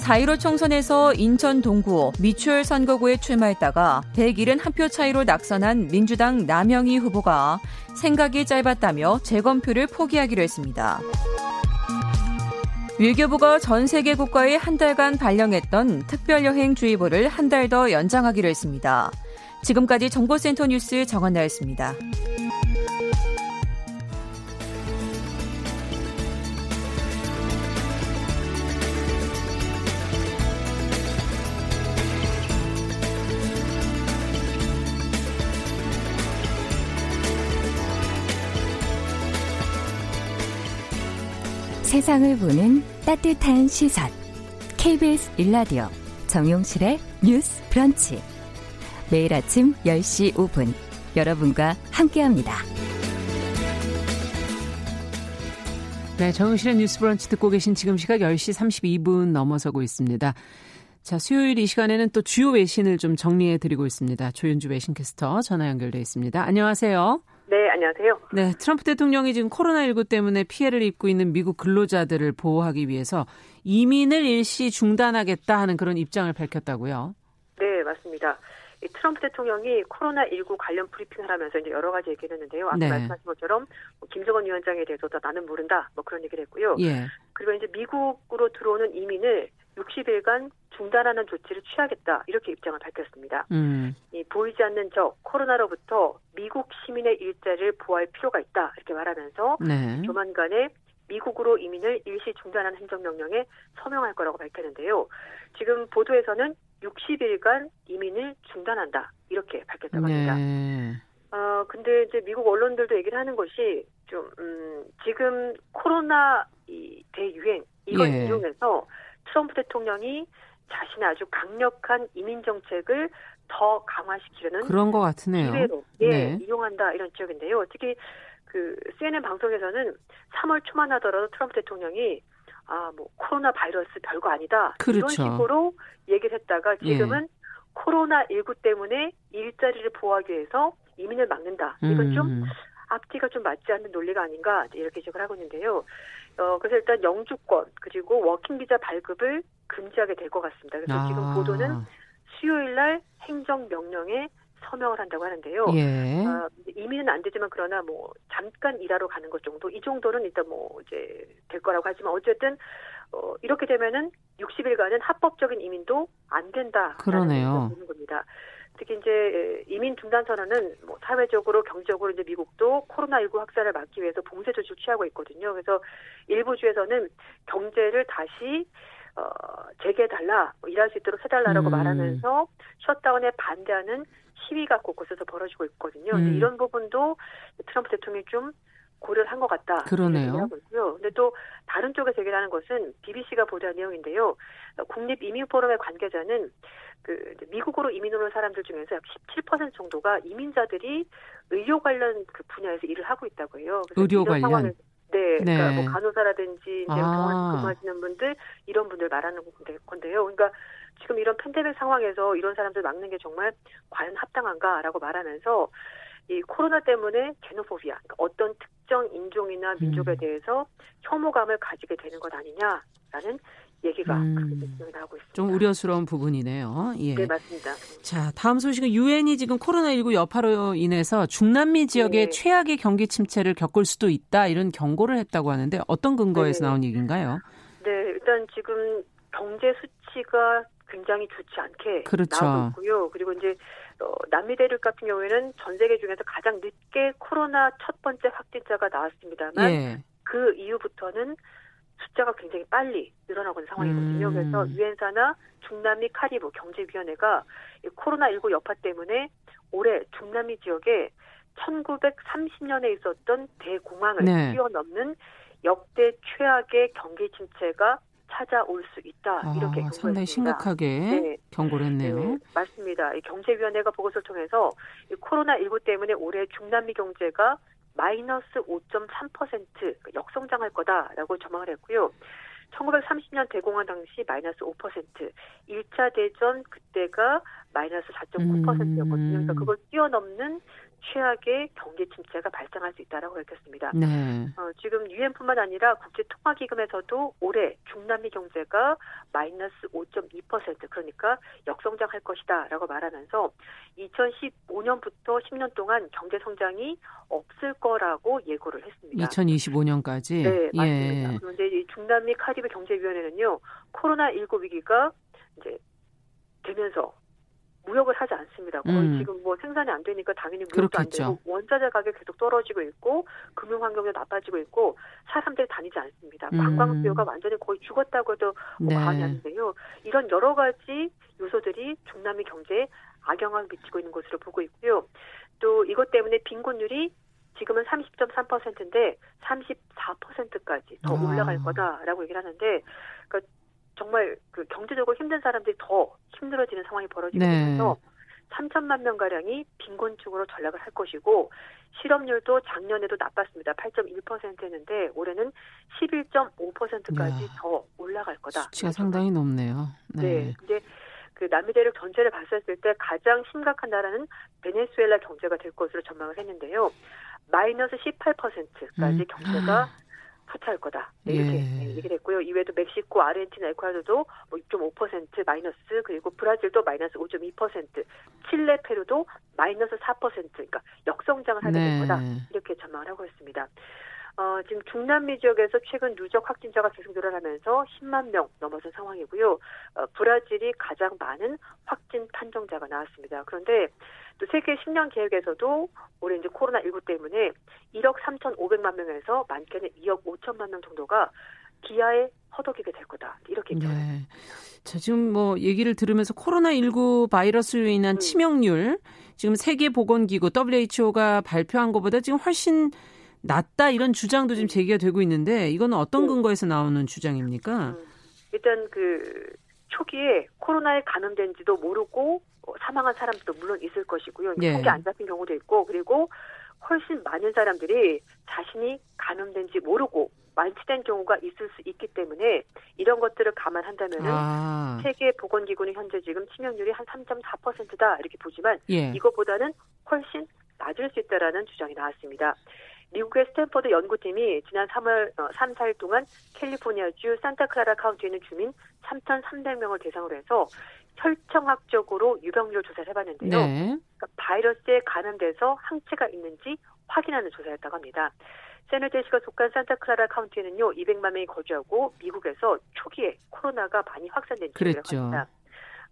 Speaker 5: 4.15 총선에서 인천 동구 미추홀 선거구에 출마했다가 171표 차이로 낙선한 민주당 남영희 후보가 생각이 짧았다며 재검표를 포기하기로 했습니다. 외교부가 전 세계 국가에 한 달간 발령했던 특별여행주의보를 한 달 더 연장하기로 했습니다. 지금까지 정보센터 뉴스 정한나였습니다.
Speaker 1: 세상을 보는 따뜻한 시선. KBS 일라디오 정용실의 뉴스 브런치. 매일 아침 10시 5분 여러분과 함께합니다.
Speaker 2: 네, 정용실의 뉴스 브런치 듣고 계신 지금 시각 10시 32분 넘어서고 있습니다. 자, 수요일 이 시간에는 또 주요 외신을 좀 정리해 드리고 있습니다. 조윤주 외신캐스터 전화 연결돼 있습니다. 안녕하세요.
Speaker 6: 네, 안녕하세요.
Speaker 2: 네, 트럼프 대통령이 지금 코로나19 때문에 피해를 입고 있는 미국 근로자들을 보호하기 위해서 이민을 일시 중단하겠다 하는 그런 입장을 밝혔다고요.
Speaker 6: 네, 맞습니다. 트럼프 대통령이 코로나19 관련 브리핑을 하면서 이제 여러 가지 얘기를 했는데요. 아까 네. 말씀하신 것처럼 뭐 김정은 위원장에 대해서도 나는 모른다 뭐 그런 얘기를 했고요. 예. 그리고 이제 미국으로 들어오는 이민을 60일간 중단하는 조치를 취하겠다 이렇게 입장을 밝혔습니다. 음. 이 보이지 않는 적 코로나로부터 미국 시민의 일자리를 보호할 필요가 있다 이렇게 말하면서 네. 조만간에 미국으로 이민을 일시 중단하는 행정명령에 서명할 거라고 밝혔는데요. 지금 보도에서는 60일간 이민을 중단한다 이렇게 밝혔다고 합니다. 네. 어 근데 이제 미국 언론들도 얘기를 하는 것이 좀 음, 지금 코로나 이 대유행 이걸 예. 이용해서 트럼프 대통령이 자신의 아주 강력한 이민 정책을 더 강화시키려는
Speaker 2: 그런 것 같으네요.
Speaker 6: 기회로 예, 네. 이용한다 이런 지적인데요. 특히 그 CNN 방송에서는 3월 초만 하더라도 트럼프 대통령이 아 뭐 코로나 바이러스 별거 아니다 그렇죠. 이런 식으로 얘기를 했다가 지금은 예. 코로나 19 때문에 일자리를 보호하기 위해서 이민을 막는다. 이건 좀 음. 앞뒤가 좀 맞지 않는 논리가 아닌가 이렇게 지적을 하고 있는데요. 어, 그래서 일단 영주권 그리고 working 비자 발급을 금지하게 될 것 같습니다. 그래서 아. 지금 보도는 수요일 날 행정 명령에 서명을 한다고 하는데요. 예. 어, 이민은 안 되지만 그러나 뭐 잠깐 일하러 가는 것 정도 이 정도는 일단 뭐 이제 될 거라고 하지만 어쨌든 어, 이렇게 되면은 60일간은 합법적인 이민도 안 된다. 그러네요. 겁니다. 특히 이제 이민 중단 선언은 뭐 사회적으로 경제적으로 이제 미국도 코로나19 확산을 막기 위해서 봉쇄 조치를 취하고 있거든요. 그래서 일부 주에서는 경제를 다시 어, 재개해달라, 뭐 일할 수 있도록 해달라라고 음. 말하면서 셧다운에 반대하는 시위가 곳곳에서 벌어지고 있거든요. 음. 이런 부분도 트럼프 대통령이 좀 고려를 한 것 같다.
Speaker 2: 그러네요.
Speaker 6: 하고 있고요. 근데 또 다른 쪽에서 얘기를 하는 것은 BBC가 보도한 내용인데요. 국립 이민 포럼의 관계자는 그 미국으로 이민 오는 사람들 중에서 약 17% 정도가 이민자들이 의료 관련 그 분야에서 일을 하고 있다고 해요.
Speaker 2: 의료 관련.
Speaker 6: 네, 네, 그러니까 뭐 간호사라든지 이제 아. 병원 근무하시는 분들 이런 분들 말하는 건데요. 그러니까 지금 이런 팬데믹 상황에서 이런 사람들 막는 게 정말 과연 합당한가라고 말하면서 이 코로나 때문에 제노포비아, 그러니까 어떤 특정 인종이나 민족에 음. 대해서 혐오감을 가지게 되는 것 아니냐라는 얘기가 음. 나오고 있습니다.
Speaker 2: 좀 우려스러운 부분이네요.
Speaker 6: 예. 네, 맞습니다.
Speaker 2: 자, 다음 소식은 유엔이 지금 코로나19 여파로 인해서 중남미 지역의 네. 최악의 경기 침체를 겪을 수도 있다 이런 경고를 했다고 하는데 어떤 근거에서 네. 나온 얘기인가요?
Speaker 6: 네, 일단 지금 경제 수치가 굉장히 좋지 않게 그렇죠. 나오고 있고요. 그리고 이제 어, 남미 대륙 같은 경우에는 전 세계 중에서 가장 늦게 코로나 첫 번째 확진자가 나왔습니다만 예. 그 이후부터는 숫자가 굉장히 빨리 늘어나고 있는 상황이거든요. 음. 그래서 유엔사나 중남미 카리브 경제위원회가 코로나19 여파 때문에 올해 중남미 지역에 1930년에 있었던 대공황을 네. 뛰어넘는 역대 최악의 경기 침체가 찾아올 수 있다 아, 이렇게 경고했습니다.
Speaker 2: 상당히 심각하게 네. 경고를 했네요. 네,
Speaker 6: 맞습니다. 경제위원회가 보고서를 통해서 코로나 19 때문에 올해 중남미 경제가 마이너스 5.3% 역성장할 거다라고 전망을 했고요. 1930년 대공황 당시 마이너스 5%, 1차 대전 그때가 마이너스 4.9%였거든요. 그래서 그걸 뛰어넘는 최악의 경기 침체가 발생할 수 있다라고 밝혔습니다. 네. 어, 지금 유엔뿐만 아니라 국제 통화 기금에서도 올해 중남미 경제가 마이너스 5.2% 그러니까 역성장할 것이다라고 말하면서 2015년부터 10년 동안 경제 성장이 없을 거라고 예고를 했습니다.
Speaker 2: 2025년까지.
Speaker 6: 네, 맞습니다. 예. 그런데 이 중남미 카리브 경제위원회는요 코로나 19 위기가 이제 되면서 무역을 하지 않습니다. 거의 음. 지금 뭐 생산이 안 되니까 당연히 무역도 그렇겠죠. 안 되고 원자재 가격 계속 떨어지고 있고 금융 환경도 나빠지고 있고 사람들이 다니지 않습니다. 음. 관광 수요가 완전히 거의 죽었다고 해도 뭐 네. 과언이 아닌데요. 이런 여러 가지 요소들이 중남미 경제에 악영향을 미치고 있는 것으로 보고 있고요. 또 이것 때문에 빈곤율이 지금은 30.3%인데 34%까지 더 아. 올라갈 거다라고 얘기를 하는데 그러니까 정말 그 경제적으로 힘든 사람들이 더 힘들어지는 상황이 벌어지고 네. 있어서 3천만 명 가량이 빈곤층으로 전락을 할 것이고 실업률도 작년에도 나빴습니다. 8.1%였는데 올해는 11.5%까지 야, 더 올라갈 거다.
Speaker 2: 수치가 상당히 높네요.
Speaker 6: 네. 네. 근데 그 남미 대륙 전체를 봤을 때 가장 심각한 나라는 베네수엘라 경제가 될 것으로 전망을 했는데요. 마이너스 18%까지 음. 경제가 후퇴할 거다. 네, 이렇게 예. 얘기를 했고요. 이외에도 멕시코, 아르헨티나, 에콰도르도 뭐 6.5% 마이너스, 그리고 브라질도 마이너스 5.2%, 칠레, 페루도 마이너스 4%, 그러니까 역성장을 하게 될 네. 거다. 이렇게 전망을 하고 있습니다. 어, 지금 중남미 지역에서 최근 누적 확진자가 계속 늘어나면서 10만 명 넘어선 상황이고요. 어, 브라질이 가장 많은 확진 판정자가 나왔습니다. 그런데 또 세계 10년 계획에서도 올해 이제 코로나19 때문에 1억 3,500만 명에서 많게는 2억 5천만 명 정도가 기아에 허덕이게 될 거다. 이렇게 네.
Speaker 2: 자, 지금 뭐 얘기를 들으면서 코로나19 바이러스로 인한 음. 치명률 지금 세계보건기구 WHO가 발표한 것보다 지금 훨씬 낮다 이런 주장도 지금 제기가 되고 있는데 이거는 어떤 음. 근거에서 나오는 주장입니까? 음.
Speaker 6: 일단 그 초기에 코로나에 감염된지도 모르고 어, 사망한 사람들도 물론 있을 것이고요. 예. 속이 안 잡힌 경우도 있고 그리고 훨씬 많은 사람들이 자신이 감염된지 모르고 완치된 경우가 있을 수 있기 때문에 이런 것들을 감안한다면 아. 세계 보건기구는 현재 지금 치명률이 한 3.4%다 이렇게 보지만 예. 이것보다는 훨씬 낮을 수 있다라는 주장이 나왔습니다. 미국의 스탠퍼드 연구팀이 지난 3월 어, 3, 4일 동안 캘리포니아주 산타클라라 카운티에 있는 주민 3,300명을 대상으로 해서 혈청학적으로 유병률 조사를 해봤는데요. 네. 그러니까 바이러스에 감염돼서 항체가 있는지 확인하는 조사였다고 합니다. 세네제시가 속한 산타클라라 카운티에는요 200만 명이 거주하고 미국에서 초기에 코로나가 많이 확산된 지역이라고 합니다.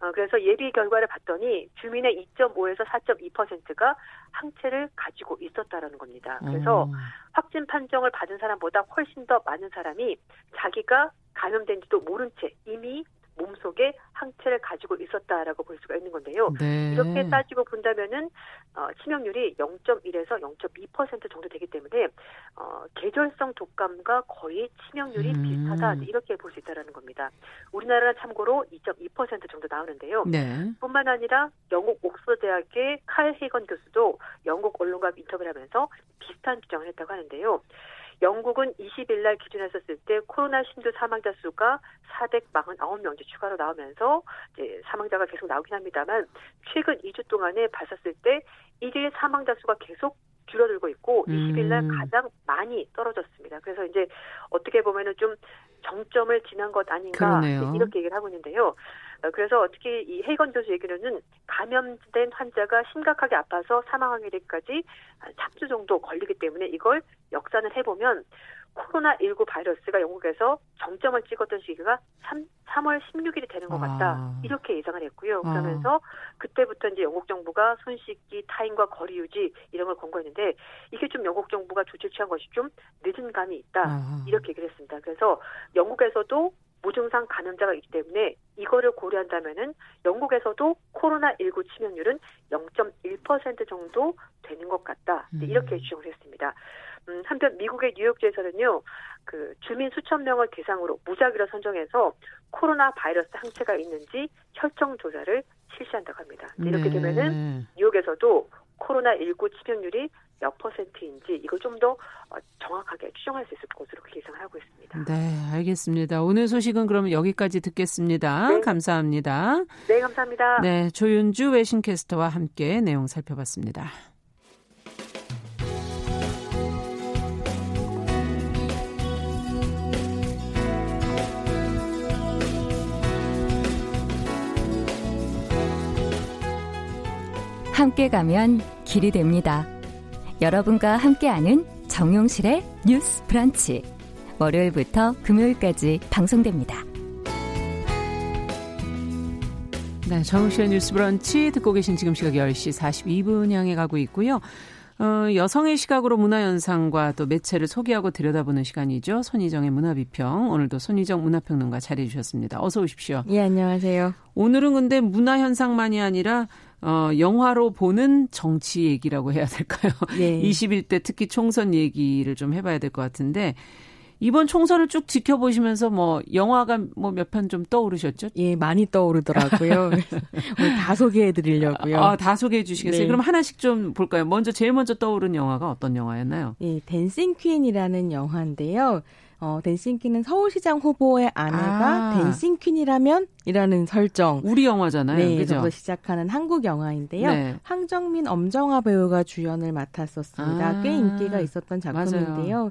Speaker 6: 어, 그래서 예비 결과를 봤더니 주민의 2.5에서 4.2%가 항체를 가지고 있었다라는 겁니다. 그래서 음. 확진 판정을 받은 사람보다 훨씬 더 많은 사람이 자기가 감염된지도 모른 채 이미 몸속에 항체를 가지고 있었다라고 볼 수가 있는 건데요. 네. 이렇게 따지고 본다면은 어, 치명률이 0.1에서 0.2% 정도 되기 때문에 어, 계절성 독감과 거의 치명률이 음. 비슷하다 이렇게 볼 수 있다라는 겁니다. 우리나라는 참고로 2.2% 정도 나오는데요. 네. 뿐만 아니라 영국 옥스퍼드 대학의 칼 헤건 교수도 영국 언론과 인터뷰를 하면서 비슷한 주장을 했다고 하는데요. 영국은 20일 날쓸때 코로나 신규 사망자 수가 449명 이제 추가로 나오면서 이제 사망자가 계속 나오긴 합니다만 최근 2주 동안에 봤었을 때 1일 사망자 수가 계속 줄어들고 있고 음. 20일 날 가장 많이 떨어졌습니다. 그래서 이제 어떻게 보면은 좀 정점을 지난 것 아닌가 이렇게 얘기를 하고 있는데요. 어, 그래서 특히 이 헤이건 교수 얘기로는 감염된 환자가 심각하게 아파서 사망하게 되기까지 3주 정도 걸리기 때문에 이걸 역산을 해보면 코로나19 바이러스가 영국에서 정점을 찍었던 시기가 3, 3월 16일이 되는 것 같다. 아. 이렇게 예상을 했고요. 아. 그러면서 아. 그때부터 이제 영국 정부가 손 씻기, 타인과 거리 유지 이런 걸 권고했는데 이게 좀 영국 정부가 조치를 취한 것이 좀 늦은 감이 있다. 아. 이렇게 얘기를 했습니다. 그래서 영국에서도 무증상 감염자가 있기 때문에 이거를 고려한다면은 영국에서도 코로나19 치명률은 0.1% 정도 되는 것 같다. 음. 이렇게 주장을 했습니다. 음, 한편 미국의 뉴욕주에서는요, 그 주민 수천 명을 대상으로 무작위로 선정해서 코로나 바이러스 항체가 있는지 혈청 조사를 실시한다고 합니다. 이렇게 네. 되면은 뉴욕에서도 코로나 19 치명률이 몇 퍼센트인지 이걸 좀더 어, 정확하게 추정할 수 있을 것으로 예상을 하고 있습니다.
Speaker 2: 네, 알겠습니다. 오늘 소식은 그러면 여기까지 듣겠습니다. 네. 감사합니다.
Speaker 6: 네, 감사합니다.
Speaker 2: 네, 조윤주 외신캐스터와 함께 내용 살펴봤습니다.
Speaker 1: 함께 가면 길이 됩니다. 여러분과 함께하는 정용실의 뉴스 브런치. 월요일부터 금요일까지 방송됩니다.
Speaker 2: 네, 정용실의 뉴스 브런치 듣고 계신 지금 시각 10시 42분 향해 가고 있고요. 어, 여성의 시각으로 문화 현상과 또 매체를 소개하고 들여다보는 시간이죠. 손희정의 문화 비평. 오늘도 손희정 문화평론가 자리해 주셨습니다. 어서 오십시오.
Speaker 7: 예, 안녕하세요.
Speaker 2: 오늘은 근데 문화 현상만이 아니라 어, 영화로 보는 정치 얘기라고 해야 될까요? 네. 21대 특히 총선 얘기를 좀 해봐야 될 것 같은데 이번 총선을 쭉 지켜보시면서 뭐 영화가 뭐 몇 편 좀 떠오르셨죠?
Speaker 7: 예, 많이 떠오르더라고요. 오늘 다 소개해 드리려고요.
Speaker 2: 아, 다 소개해 주시겠어요? 네. 그럼 하나씩 좀 볼까요? 먼저 제일 먼저 떠오른 영화가 어떤 영화였나요?
Speaker 7: 예, 댄싱 퀸이라는 영화인데요. 어, 댄싱퀸은 서울시장 후보의 아내가 아. 댄싱퀸이라면 이라는 설정.
Speaker 2: 우리 영화잖아요. 네,
Speaker 7: 그래서 시작하는 한국 영화인데요. 네. 황정민, 엄정화 배우가 주연을 맡았었습니다. 아. 꽤 인기가 있었던 작품인데요. 맞아요.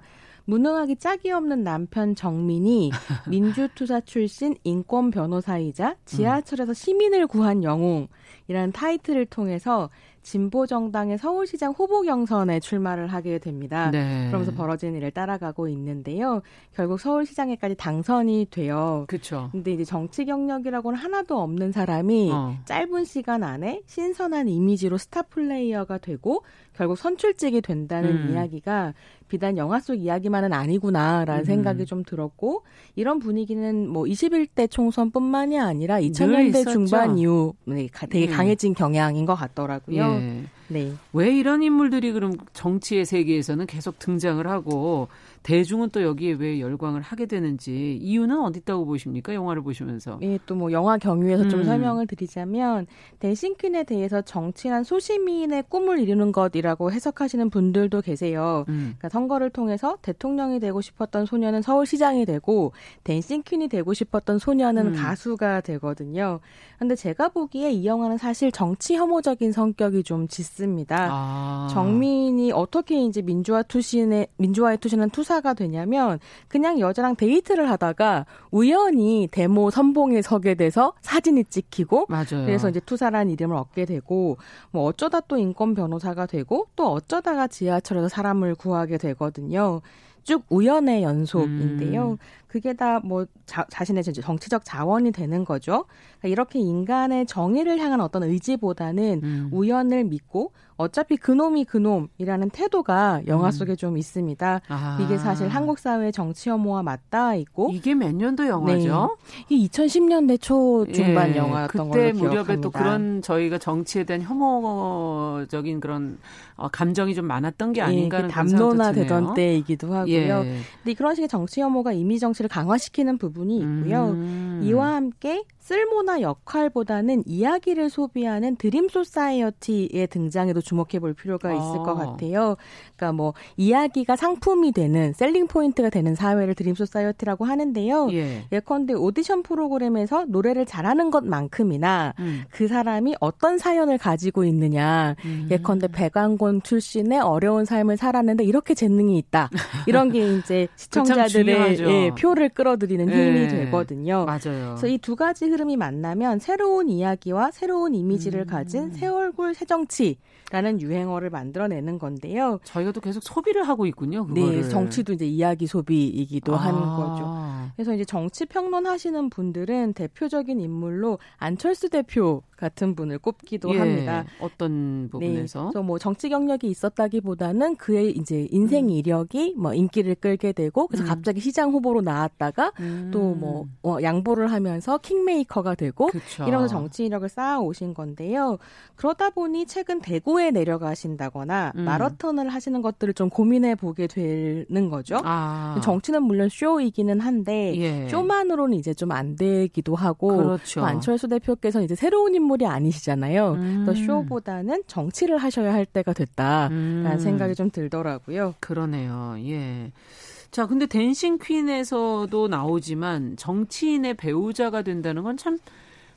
Speaker 7: 무능하기 짝이 없는 남편 정민이 민주투사 출신 인권 변호사이자 지하철에서 시민을 구한 영웅이라는 타이틀을 통해서 진보 정당의 서울시장 후보 경선에 출마를 하게 됩니다. 네. 그러면서 벌어진 일을 따라가고 있는데요. 결국 서울시장에까지 당선이 돼요.
Speaker 2: 그렇죠.
Speaker 7: 근데 이제 정치 경력이라고는 하나도 없는 사람이 어. 짧은 시간 안에 신선한 이미지로 스타 플레이어가 되고 결국 선출직이 된다는 음. 이야기가 비단 영화 속 이야기만은 아니구나라는 음. 생각이 좀 들었고 이런 분위기는 뭐 21대 총선뿐만이 아니라 2000년대 중반 이후 네, 되게 음. 강해진 경향인 것 같더라고요. 예.
Speaker 2: 네. 왜 이런 인물들이 그럼 정치의 세계에서는 계속 등장을 하고 대중은 또 여기에 왜 열광을 하게 되는지 이유는 어디 있다고 보십니까? 영화를 보시면서.
Speaker 7: 예, 또 뭐 영화 경위에서 음. 좀 설명을 드리자면 댄싱퀸에 대해서 정치란 소시민의 꿈을 이루는 것이라고 해석하시는 분들도 계세요. 음. 그러니까 선거를 통해서 대통령이 되고 싶었던 소녀는 서울시장이 되고 댄싱퀸이 되고 싶었던 소녀는 음. 가수가 되거든요. 근데 제가 보기에 이 영화는 사실 정치 혐오적인 성격이 좀 짙습니다. 아. 정민이 어떻게 이제 민주화 투신의 민주화에 투신한 투사 가 되냐면 그냥 여자랑 데이트를 하다가 우연히 데모 선봉에 서게 돼서 사진이 찍히고 맞아요. 그래서 이제 투사라는 이름을 얻게 되고 뭐 어쩌다 또 인권 변호사가 되고 또 어쩌다가 지하철에서 사람을 구하게 되거든요. 쭉 우연의 연속인데요. 음. 그게 다 뭐 자신의 정치적 자원이 되는 거죠. 그러니까 이렇게 인간의 정의를 향한 어떤 의지보다는 음. 우연을 믿고 어차피 그놈이 그놈이라는 태도가 영화 음. 속에 음. 좀 있습니다. 아. 이게 사실 한국 사회의 정치 혐오와 맞닿아 있고
Speaker 2: 이게 몇 년도 영화죠?
Speaker 7: 네. 이 2010년대 초 중반 예. 영화였던
Speaker 2: 그때
Speaker 7: 걸로
Speaker 2: 무렵에
Speaker 7: 기억합니다.
Speaker 2: 또 그런 저희가 정치에 대한 혐오적인 그런 어, 감정이 좀 많았던 게 예, 아닌가 하는 예,
Speaker 7: 담론화되던 때이기도 하고요. 예. 근데 그런 식의 정치 혐오가 이미 정치를 강화시키는 부분이 있고요. 음. 이와 함께 쓸모나 역할보다는 이야기를 소비하는 dream society의 등장에도 주목해 볼 필요가 있을 아. 것 같아요. 그러니까 뭐 이야기가 상품이 되는 selling point가 되는 사회를 dream society라고 하는데요. 예. 예컨대 오디션 프로그램에서 노래를 잘하는 것만큼이나 음. 그 사람이 어떤 사연을 가지고 있느냐. 음. 예컨대 백왕곤 출신의 어려운 삶을 살았는데 이렇게 재능이 있다. 이런 게 이제 그 시청자들의 예, 표를 끌어들이는 힘이 예. 되거든요.
Speaker 2: 맞아요.
Speaker 7: 그래서 이 두 가지 흐름이 만나면 새로운 이야기와 새로운 이미지를 음. 가진 새 얼굴 새 정치 라는 유행어를 만들어내는 건데요.
Speaker 2: 저희가 또 계속 소비를 하고 있군요. 그거를.
Speaker 7: 네, 정치도 이제 이야기 소비이기도 아. 하는 거죠. 그래서 이제 정치 평론 하시는 분들은 대표적인 인물로 안철수 대표 같은 분을 꼽기도
Speaker 2: 예,
Speaker 7: 합니다.
Speaker 2: 어떤 부분에서? 네,
Speaker 7: 그래서 뭐 정치 경력이 있었다기보다는 그의 이제 인생 음. 이력이 뭐 인기를 끌게 되고 그래서 음. 갑자기 시장 후보로 나왔다가 음. 또뭐 어, 양보를 하면서 킹메이커가 되고 그쵸. 이러면서 정치 이력을 쌓아 오신 건데요. 그러다 보니 최근 대구에 내려가신다거나 음. 마라톤을 하시는 것들을 좀 고민해 보게 되는 거죠. 아. 정치는 물론 쇼이기는 한데 예. 쇼만으로는 이제 좀 안 되기도 하고 그렇죠. 안철수 대표께서는 이제 새로운 인물 인물이 아니시잖아요. 음. 또 쇼보다는 정치를 하셔야 할 때가 됐다라는 음. 생각이 좀 들더라고요.
Speaker 2: 그러네요. 예. 자, 근데 댄싱 퀸에서도 나오지만 정치인의 배우자가 된다는 건 참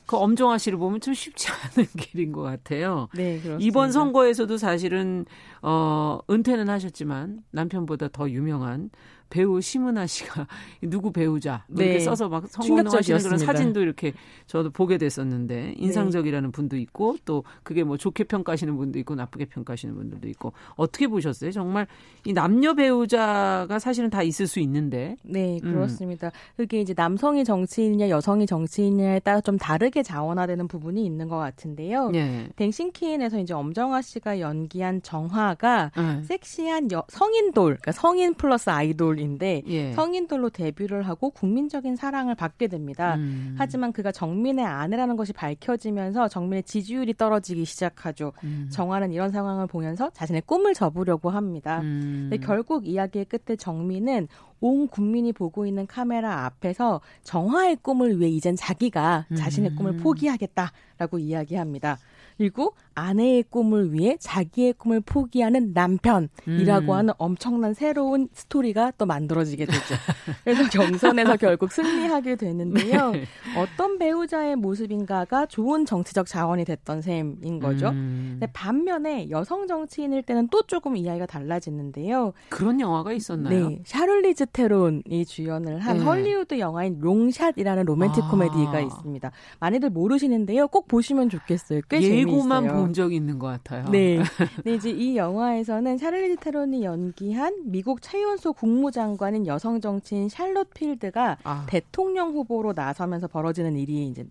Speaker 2: 그 엄정화 씨를 보면 참 쉽지 않은 길인 것 같아요.
Speaker 7: 네, 그렇습니다.
Speaker 2: 이번 선거에서도 사실은 어 은퇴는 하셨지만 남편보다 더 유명한 배우 심은하 씨가 누구 배우자 뭐 네. 이렇게 써서 막 성공하시는 그런 사진도 이렇게 저도 보게 됐었는데 네. 인상적이라는 네. 분도 있고 또 그게 뭐 좋게 평가하시는 분도 있고 나쁘게 평가하시는 분들도 있고 어떻게 보셨어요? 정말 이 남녀 배우자가 사실은 다 있을 수 있는데
Speaker 7: 네 음. 그렇습니다. 음. 그게 이제 남성이 정치인이냐 여성이 정치인이냐에 따라 좀 다르게 자원화되는 부분이 있는 것 같은데요. 네. 댕싱키인에서 이제 엄정화 씨가 연기한 정화가 네. 섹시한 여, 성인돌 그러니까 성인 플러스 아이돌 인데 예. 성인들로 데뷔를 하고 국민적인 사랑을 받게 됩니다. 음. 하지만 그가 정민의 아내라는 것이 밝혀지면서 정민의 지지율이 떨어지기 시작하죠. 음. 정화는 이런 상황을 보면서 자신의 꿈을 접으려고 합니다. 음. 근데 결국 이야기의 끝에 정민은 온 국민이 보고 있는 카메라 앞에서 정화의 꿈을 위해 이젠 자기가 자신의 꿈을 음. 포기하겠다라고 이야기합니다. 그리고 아내의 꿈을 위해 자기의 꿈을 포기하는 남편이라고 음. 하는 엄청난 새로운 스토리가 또 만들어지게 되죠. 그래서 경선에서 결국 승리하게 되는데요. 네. 어떤 배우자의 모습인가가 좋은 정치적 자원이 됐던 셈인 거죠. 음. 근데 반면에 여성 정치인일 때는 또 조금 이야기가 달라지는데요.
Speaker 2: 그런 영화가 있었나요?
Speaker 7: 네. 샤를리즈 테론이 주연을 한 네. 헐리우드 영화인 롱샷이라는 로맨틱 아. 코미디가 있습니다. 많이들 모르시는데요. 꼭 보시면 좋겠어요. 꽤
Speaker 2: 예 고만 재밌어요. 본 적이 있는 것 같아요.
Speaker 7: 네. 네, 이제 이 영화에서는 샤를리즈 테론이 연기한 미국 최연소 국무장관인 여성 정치인 샬롯 필드가 아. 대통령 후보로 나서면서 벌어지는 일이 이제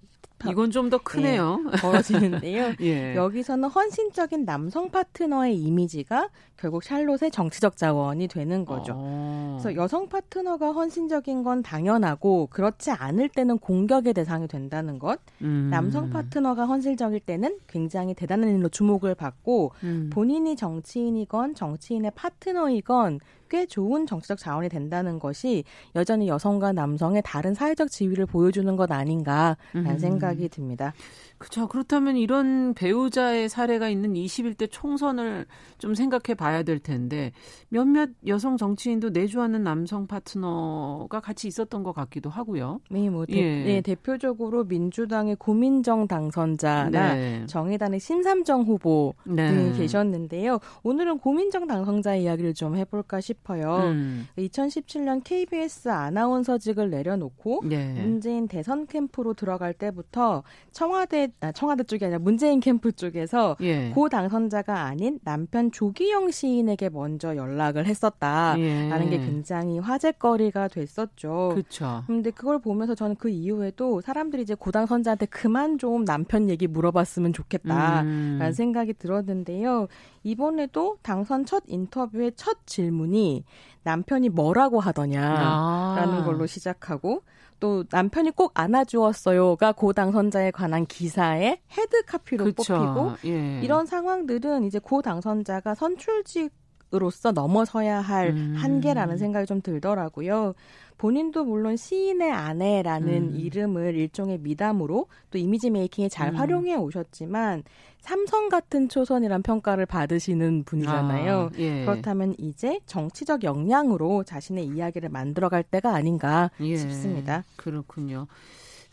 Speaker 2: 이건 좀 더 크네요.
Speaker 7: 예, 벌어지는데요. 예. 여기서는 헌신적인 남성 파트너의 이미지가 결국 샬롯의 정치적 자원이 되는 거죠. 어. 그래서 여성 파트너가 헌신적인 건 당연하고 그렇지 않을 때는 공격의 대상이 된다는 것. 음. 남성 파트너가 헌신적일 때는 굉장히 대단한 일로 주목을 받고 음. 본인이 정치인이건 정치인의 파트너이건 꽤 좋은 정치적 자원이 된다는 것이 여전히 여성과 남성의 다른 사회적 지위를 보여주는 것 아닌가라는 음. 생각이 듭니다.
Speaker 2: 그렇죠. 그렇다면 이런 배우자의 사례가 있는 21대 총선을 좀 생각해 봐야 될 텐데 몇몇 여성 정치인도 내주하는 남성 파트너가 같이 있었던 것 같기도 하고요.
Speaker 7: 네, 뭐 대, 예. 네, 대표적으로 민주당의 고민정 당선자나 네. 정의당의 신삼정 후보 네. 등이 계셨는데요. 오늘은 고민정 당선자 이야기를 좀 해볼까 싶 어요. 음. 2017년 KBS 아나운서직을 내려놓고 네. 문재인 대선 캠프로 들어갈 때부터 청와대 아, 청와대 쪽이 아니라 문재인 캠프 쪽에서 예. 고 당선자가 아닌 남편 조기영 시인에게 먼저 연락을 했었다라는 예. 게 굉장히 화제거리가 됐었죠.
Speaker 2: 그렇죠.
Speaker 7: 근데 그걸 보면서 저는 그 이후에도 사람들이 이제 고 당선자한테 그만 좀 남편 얘기 물어봤으면 좋겠다라는 음. 생각이 들었는데요. 이번에도 당선 첫 인터뷰의 첫 질문이 남편이 뭐라고 하더냐라는 아. 걸로 시작하고 또 남편이 꼭 안아주었어요가 고 당선자에 관한 기사의 head copy로 그쵸. 뽑히고 예. 이런 상황들은 이제 고 당선자가 선출직 공인으로서 넘어서야 할 음. 한계라는 생각이 좀 들더라고요. 본인도 물론 시인의 아내라는 음. 이름을 일종의 미담으로 또 image making에 잘 음. 활용해 오셨지만 삼선 같은 초선이란 평가를 받으시는 분이잖아요. 아, 예. 그렇다면 이제 정치적 역량으로 자신의 이야기를 만들어갈 때가 아닌가 예. 싶습니다.
Speaker 2: 그렇군요.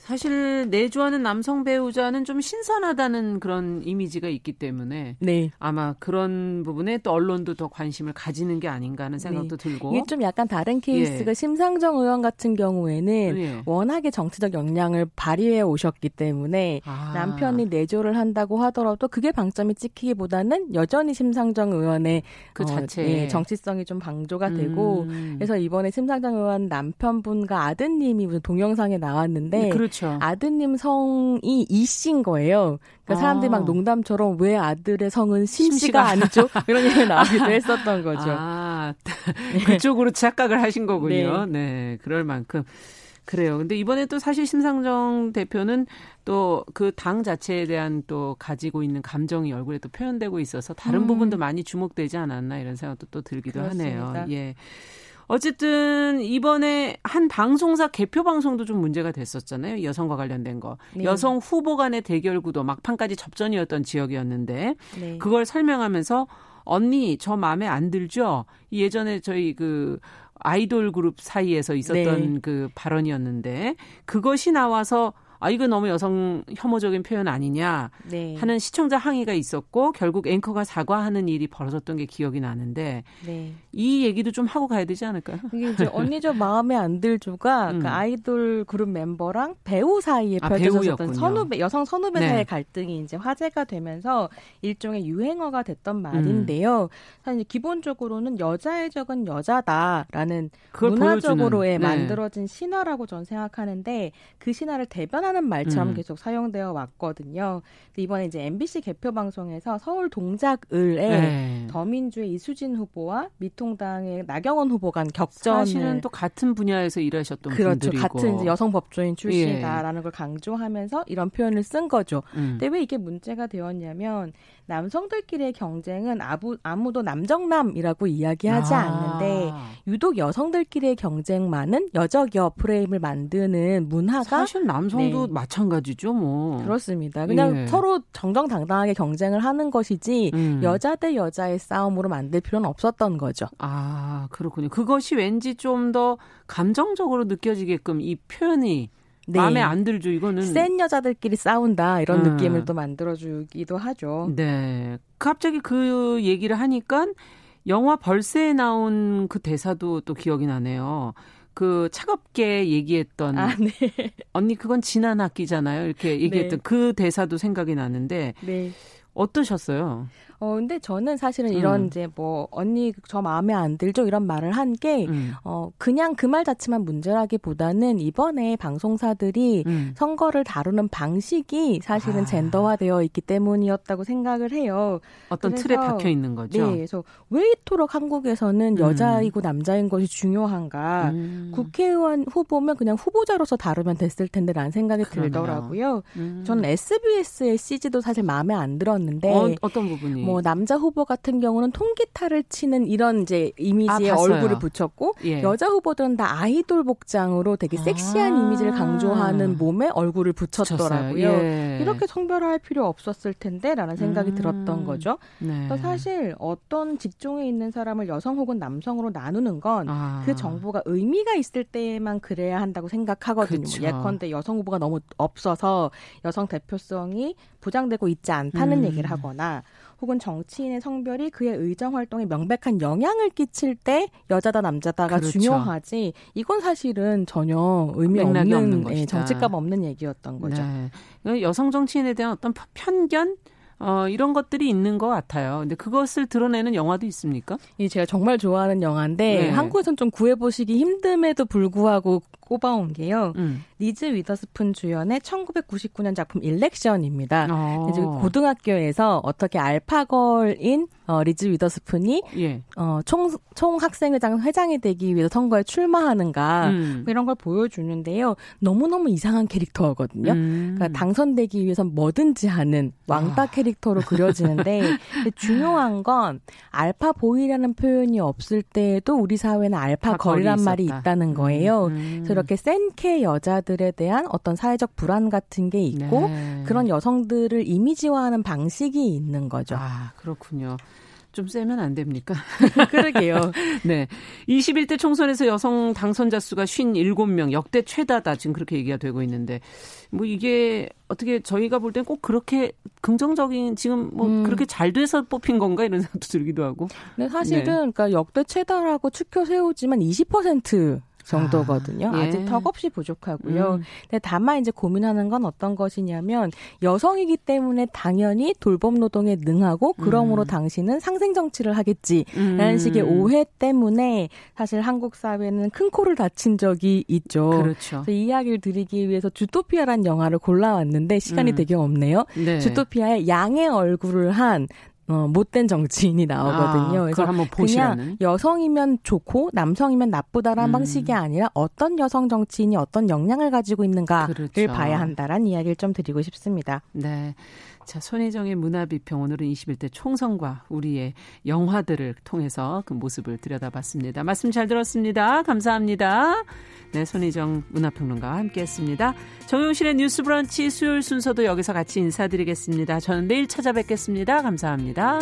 Speaker 2: 사실 내조하는 남성 배우자는 좀 신선하다는 그런 이미지가 있기 때문에 네. 아마 그런 부분에 또 언론도 더 관심을 가지는 게 아닌가 하는 생각도 네. 들고
Speaker 7: 이게 좀 약간 다른 케이스가 예. 심상정 의원 같은 경우에는 예. 워낙에 정치적 역량을 발휘해 오셨기 때문에 아. 남편이 내조를 한다고 하더라도 그게 방점이 찍히기보다는 여전히 심상정 의원의 그 어, 자체 예, 정치성이 좀 방조가 되고 음. 그래서 이번에 심상정 의원 남편분과 아드님이 무슨 동영상에 나왔는데 네,
Speaker 2: 그렇죠. 그렇죠.
Speaker 7: 아드님 성이 이씨인 거예요. 그러니까 사람들이 막 아. 농담처럼 왜 아들의 성은 심씨가 아니죠? 이런 얘기가 나오기도 했었던 거죠.
Speaker 2: 아, 그쪽으로 착각을 하신 거군요. 네. 네, 그럴 만큼. 그래요. 근데 이번에 또 사실 심상정 대표는 또 그 당 자체에 대한 또 가지고 있는 감정이 얼굴에 또 표현되고 있어서 다른 음. 부분도 많이 주목되지 않았나 이런 생각도 또 들기도 그렇습니다. 하네요. 예. 어쨌든 이번에 한 방송사 개표 방송도 좀 문제가 됐었잖아요. 여성과 관련된 거. 네. 여성 후보 간의 대결 구도 막판까지 접전이었던 지역이었는데 네. 그걸 설명하면서 언니 저 마음에 안 들죠? 예전에 저희 그 아이돌 그룹 사이에서 있었던 네. 그 발언이었는데 그것이 나와서 아 이거 너무 여성 혐오적인 표현 아니냐 네. 하는 시청자 항의가 있었고 결국 앵커가 사과하는 일이 벌어졌던 게 기억이 나는데 네. 이 얘기도 좀 하고 가야 되지 않을까요?
Speaker 7: 이게 이제 언니 저 마음에 안 들조가 음. 그 아이돌 그룹 mem버랑 배우 사이에 아, 펼쳐졌던 선후배 여성 선후배 네. 사이의 갈등이 이제 화제가 되면서 일종의 유행어가 됐던 말인데요. 음. 사실 기본적으로는 여자의 적은 여자다라는 문화적으로의 네. 만들어진 신화라고 전 생각하는데 그 신화를 대변 하는 말처럼 음. 계속 사용되어 왔거든요. 이번에 이제 MBC 개표 방송에서 서울 동작을에 네. 더민주의 이수진 후보와 미통당의 나경원 후보 간 격전을
Speaker 2: 사실은 또 같은 분야에서 일하셨던
Speaker 7: 그렇죠.
Speaker 2: 분들이고
Speaker 7: 같은 여성 법조인 출신이다라는 예. 걸 강조하면서 이런 표현을 쓴 거죠. 음. 근데 왜 이게 문제가 되었냐면 남성들끼리의 경쟁은 아부, 아무도 남정남이라고 이야기하지 아. 않는데 유독 여성들끼리의 경쟁만은 여적여 프레임을 만드는 문화가
Speaker 2: 사실 남성도 네. 마찬가지죠, 뭐.
Speaker 7: 그렇습니다. 그냥 예. 서로 정정당당하게 경쟁을 하는 것이지 음. 여자 대 여자의 싸움으로 만들 필요는 없었던 거죠.
Speaker 2: 아, 그렇군요. 그것이 왠지 좀 더 감정적으로 느껴지게끔 이 표현이 네. 마음에 안 들죠. 이거는
Speaker 7: 센 여자들끼리 싸운다 이런 음. 느낌을 또 만들어주기도 하죠.
Speaker 2: 네. 갑자기 그 얘기를 하니까 영화 벌새에 나온 그 대사도 또 기억이 나네요. 그 차갑게 얘기했던 아, 네. 언니 그건 지난 학기잖아요. 이렇게 얘기했던 네. 그 대사도 생각이 나는데 네. 어떠셨어요?
Speaker 7: 어, 근데 저는 사실은 이런 음. 이제 뭐, 언니 저 마음에 안 들죠? 이런 말을 한 게, 음. 어, 그냥 그 말 자체만 문제라기 보다는 이번에 방송사들이 음. 선거를 다루는 방식이 사실은 아. 젠더화되어 있기 때문이었다고 생각을 해요.
Speaker 2: 어떤 그래서, 틀에 박혀 있는 거죠?
Speaker 7: 네. 그래서 왜 이토록 한국에서는 음. 여자이고 남자인 것이 중요한가? 음. 국회의원 후보면 그냥 후보자로서 다루면 됐을 텐데라는 생각이 그러네요. 들더라고요. 음. 저는 SBS의 CG도 사실 마음에 안 들었는데.
Speaker 2: 어, 어떤 부분이?
Speaker 7: 뭐 남자 후보 같은 경우는 통기타를 치는 이런 이제 이미지에 아, 얼굴을 붙였고 예. 여자 후보들은 다 아이돌 복장으로 되게 섹시한 아. 이미지를 강조하는 몸에 얼굴을 붙였더라고요. 예. 이렇게 성별화할 필요 없었을 텐데라는 생각이 음. 들었던 거죠. 네. 사실 어떤 직종에 있는 사람을 여성 혹은 남성으로 나누는 건그 아. 그 정보가 의미가 있을 때만 그래야 한다고 생각하거든요. 그쵸. 예컨대 여성 후보가 너무 없어서 여성 대표성이 보장되고 있지 않다는 음. 얘기를 하거나 혹은 정치인의 성별이 그의 의정 활동에 명백한 영향을 끼칠 때 여자다 남자다가 그렇죠. 중요하지 이건 사실은 전혀 의미 없는, 없는 예, 정치감 없는 얘기였던 거죠.
Speaker 2: 네. 여성 정치인에 대한 어떤 편견 어, 이런 것들이 있는 것 같아요. 근데 그것을 드러내는 영화도 있습니까?
Speaker 7: 이 제가 정말 좋아하는 영화인데 네. 한국에선 좀 구해보시기 힘듦에도 불구하고 꼽아온 게요. 음. 리즈 위더스푼 주연의 1999년 작품 일렉션입니다. 어. 이제 고등학교에서 어떻게 alpha girl인 어, 리즈 위더스푼이 예. 어, 총, 총 학생회장 회장이 되기 위해서 선거에 출마하는가 음. 뭐 이런 걸 보여주는데요. 너무너무 이상한 캐릭터거든요. 음. 그러니까 당선되기 위해서 뭐든지 하는 왕따 아. 캐릭터로 그려지는데 중요한 건 알파 보이라는 표현이 없을 때에도 우리 사회는 알파 걸이란 말이 있다는 거예요. 음. 음. 그래서 이렇게 센케 여자들에 대한 어떤 사회적 불안 같은 게 있고 네. 그런 여성들을 이미지화하는 방식이 있는 거죠.
Speaker 2: 아, 그렇군요. 좀 세면 안 됩니까?
Speaker 7: 그러게요.
Speaker 2: 네. 21대 총선에서 여성 당선자 수가 57명, 역대 최다다. 지금 그렇게 얘기가 되고 있는데, 뭐 이게 어떻게 저희가 볼 땐 꼭 그렇게 긍정적인, 지금 뭐 음. 그렇게 잘 돼서 뽑힌 건가? 이런 생각도 들기도 하고.
Speaker 7: 네, 사실은, 네. 그러니까 역대 최다라고 추켜 세우지만 20% 정도거든요. 아, 직 턱없이 부족하고요. 음. 근데 다만 이제 고민하는 건 어떤 것이냐면 여성이기 때문에 당연히 돌봄 노동에 능하고 그러므로 음. 당신은 상생 정치를 하겠지라는 음. 식의 오해 때문에 사실 한국 사회는 큰 코를 다친 적이 있죠.
Speaker 2: 그렇죠.
Speaker 7: 이 이야기를 드리기 위해서 주토피아란 영화를 골라왔는데 시간이 음. 되게 없네요. 네. 주토피아의 양의 얼굴을 한 어, 못된 정치인이 나오거든요.
Speaker 2: 아, 그래서 한번
Speaker 7: 그냥 여성이면 좋고 남성이면 나쁘다라는 음. 방식이 아니라 어떤 여성 정치인이 어떤 역량을 가지고 있는가를 그렇죠. 봐야 한다라는 이야기를 좀 드리고 싶습니다.
Speaker 2: 네. 자, 손혜정의 문화비평 오늘은 21대 총선과 우리의 영화들을 통해서 그 모습을 들여다봤습니다. 말씀 잘 들었습니다. 감사합니다. 네, 손희정 문화평론가와 함께했습니다. 정용실의 뉴스 브런치 수요일 순서도 여기서 같이 인사드리겠습니다. 저는 내일 찾아뵙겠습니다. 감사합니다.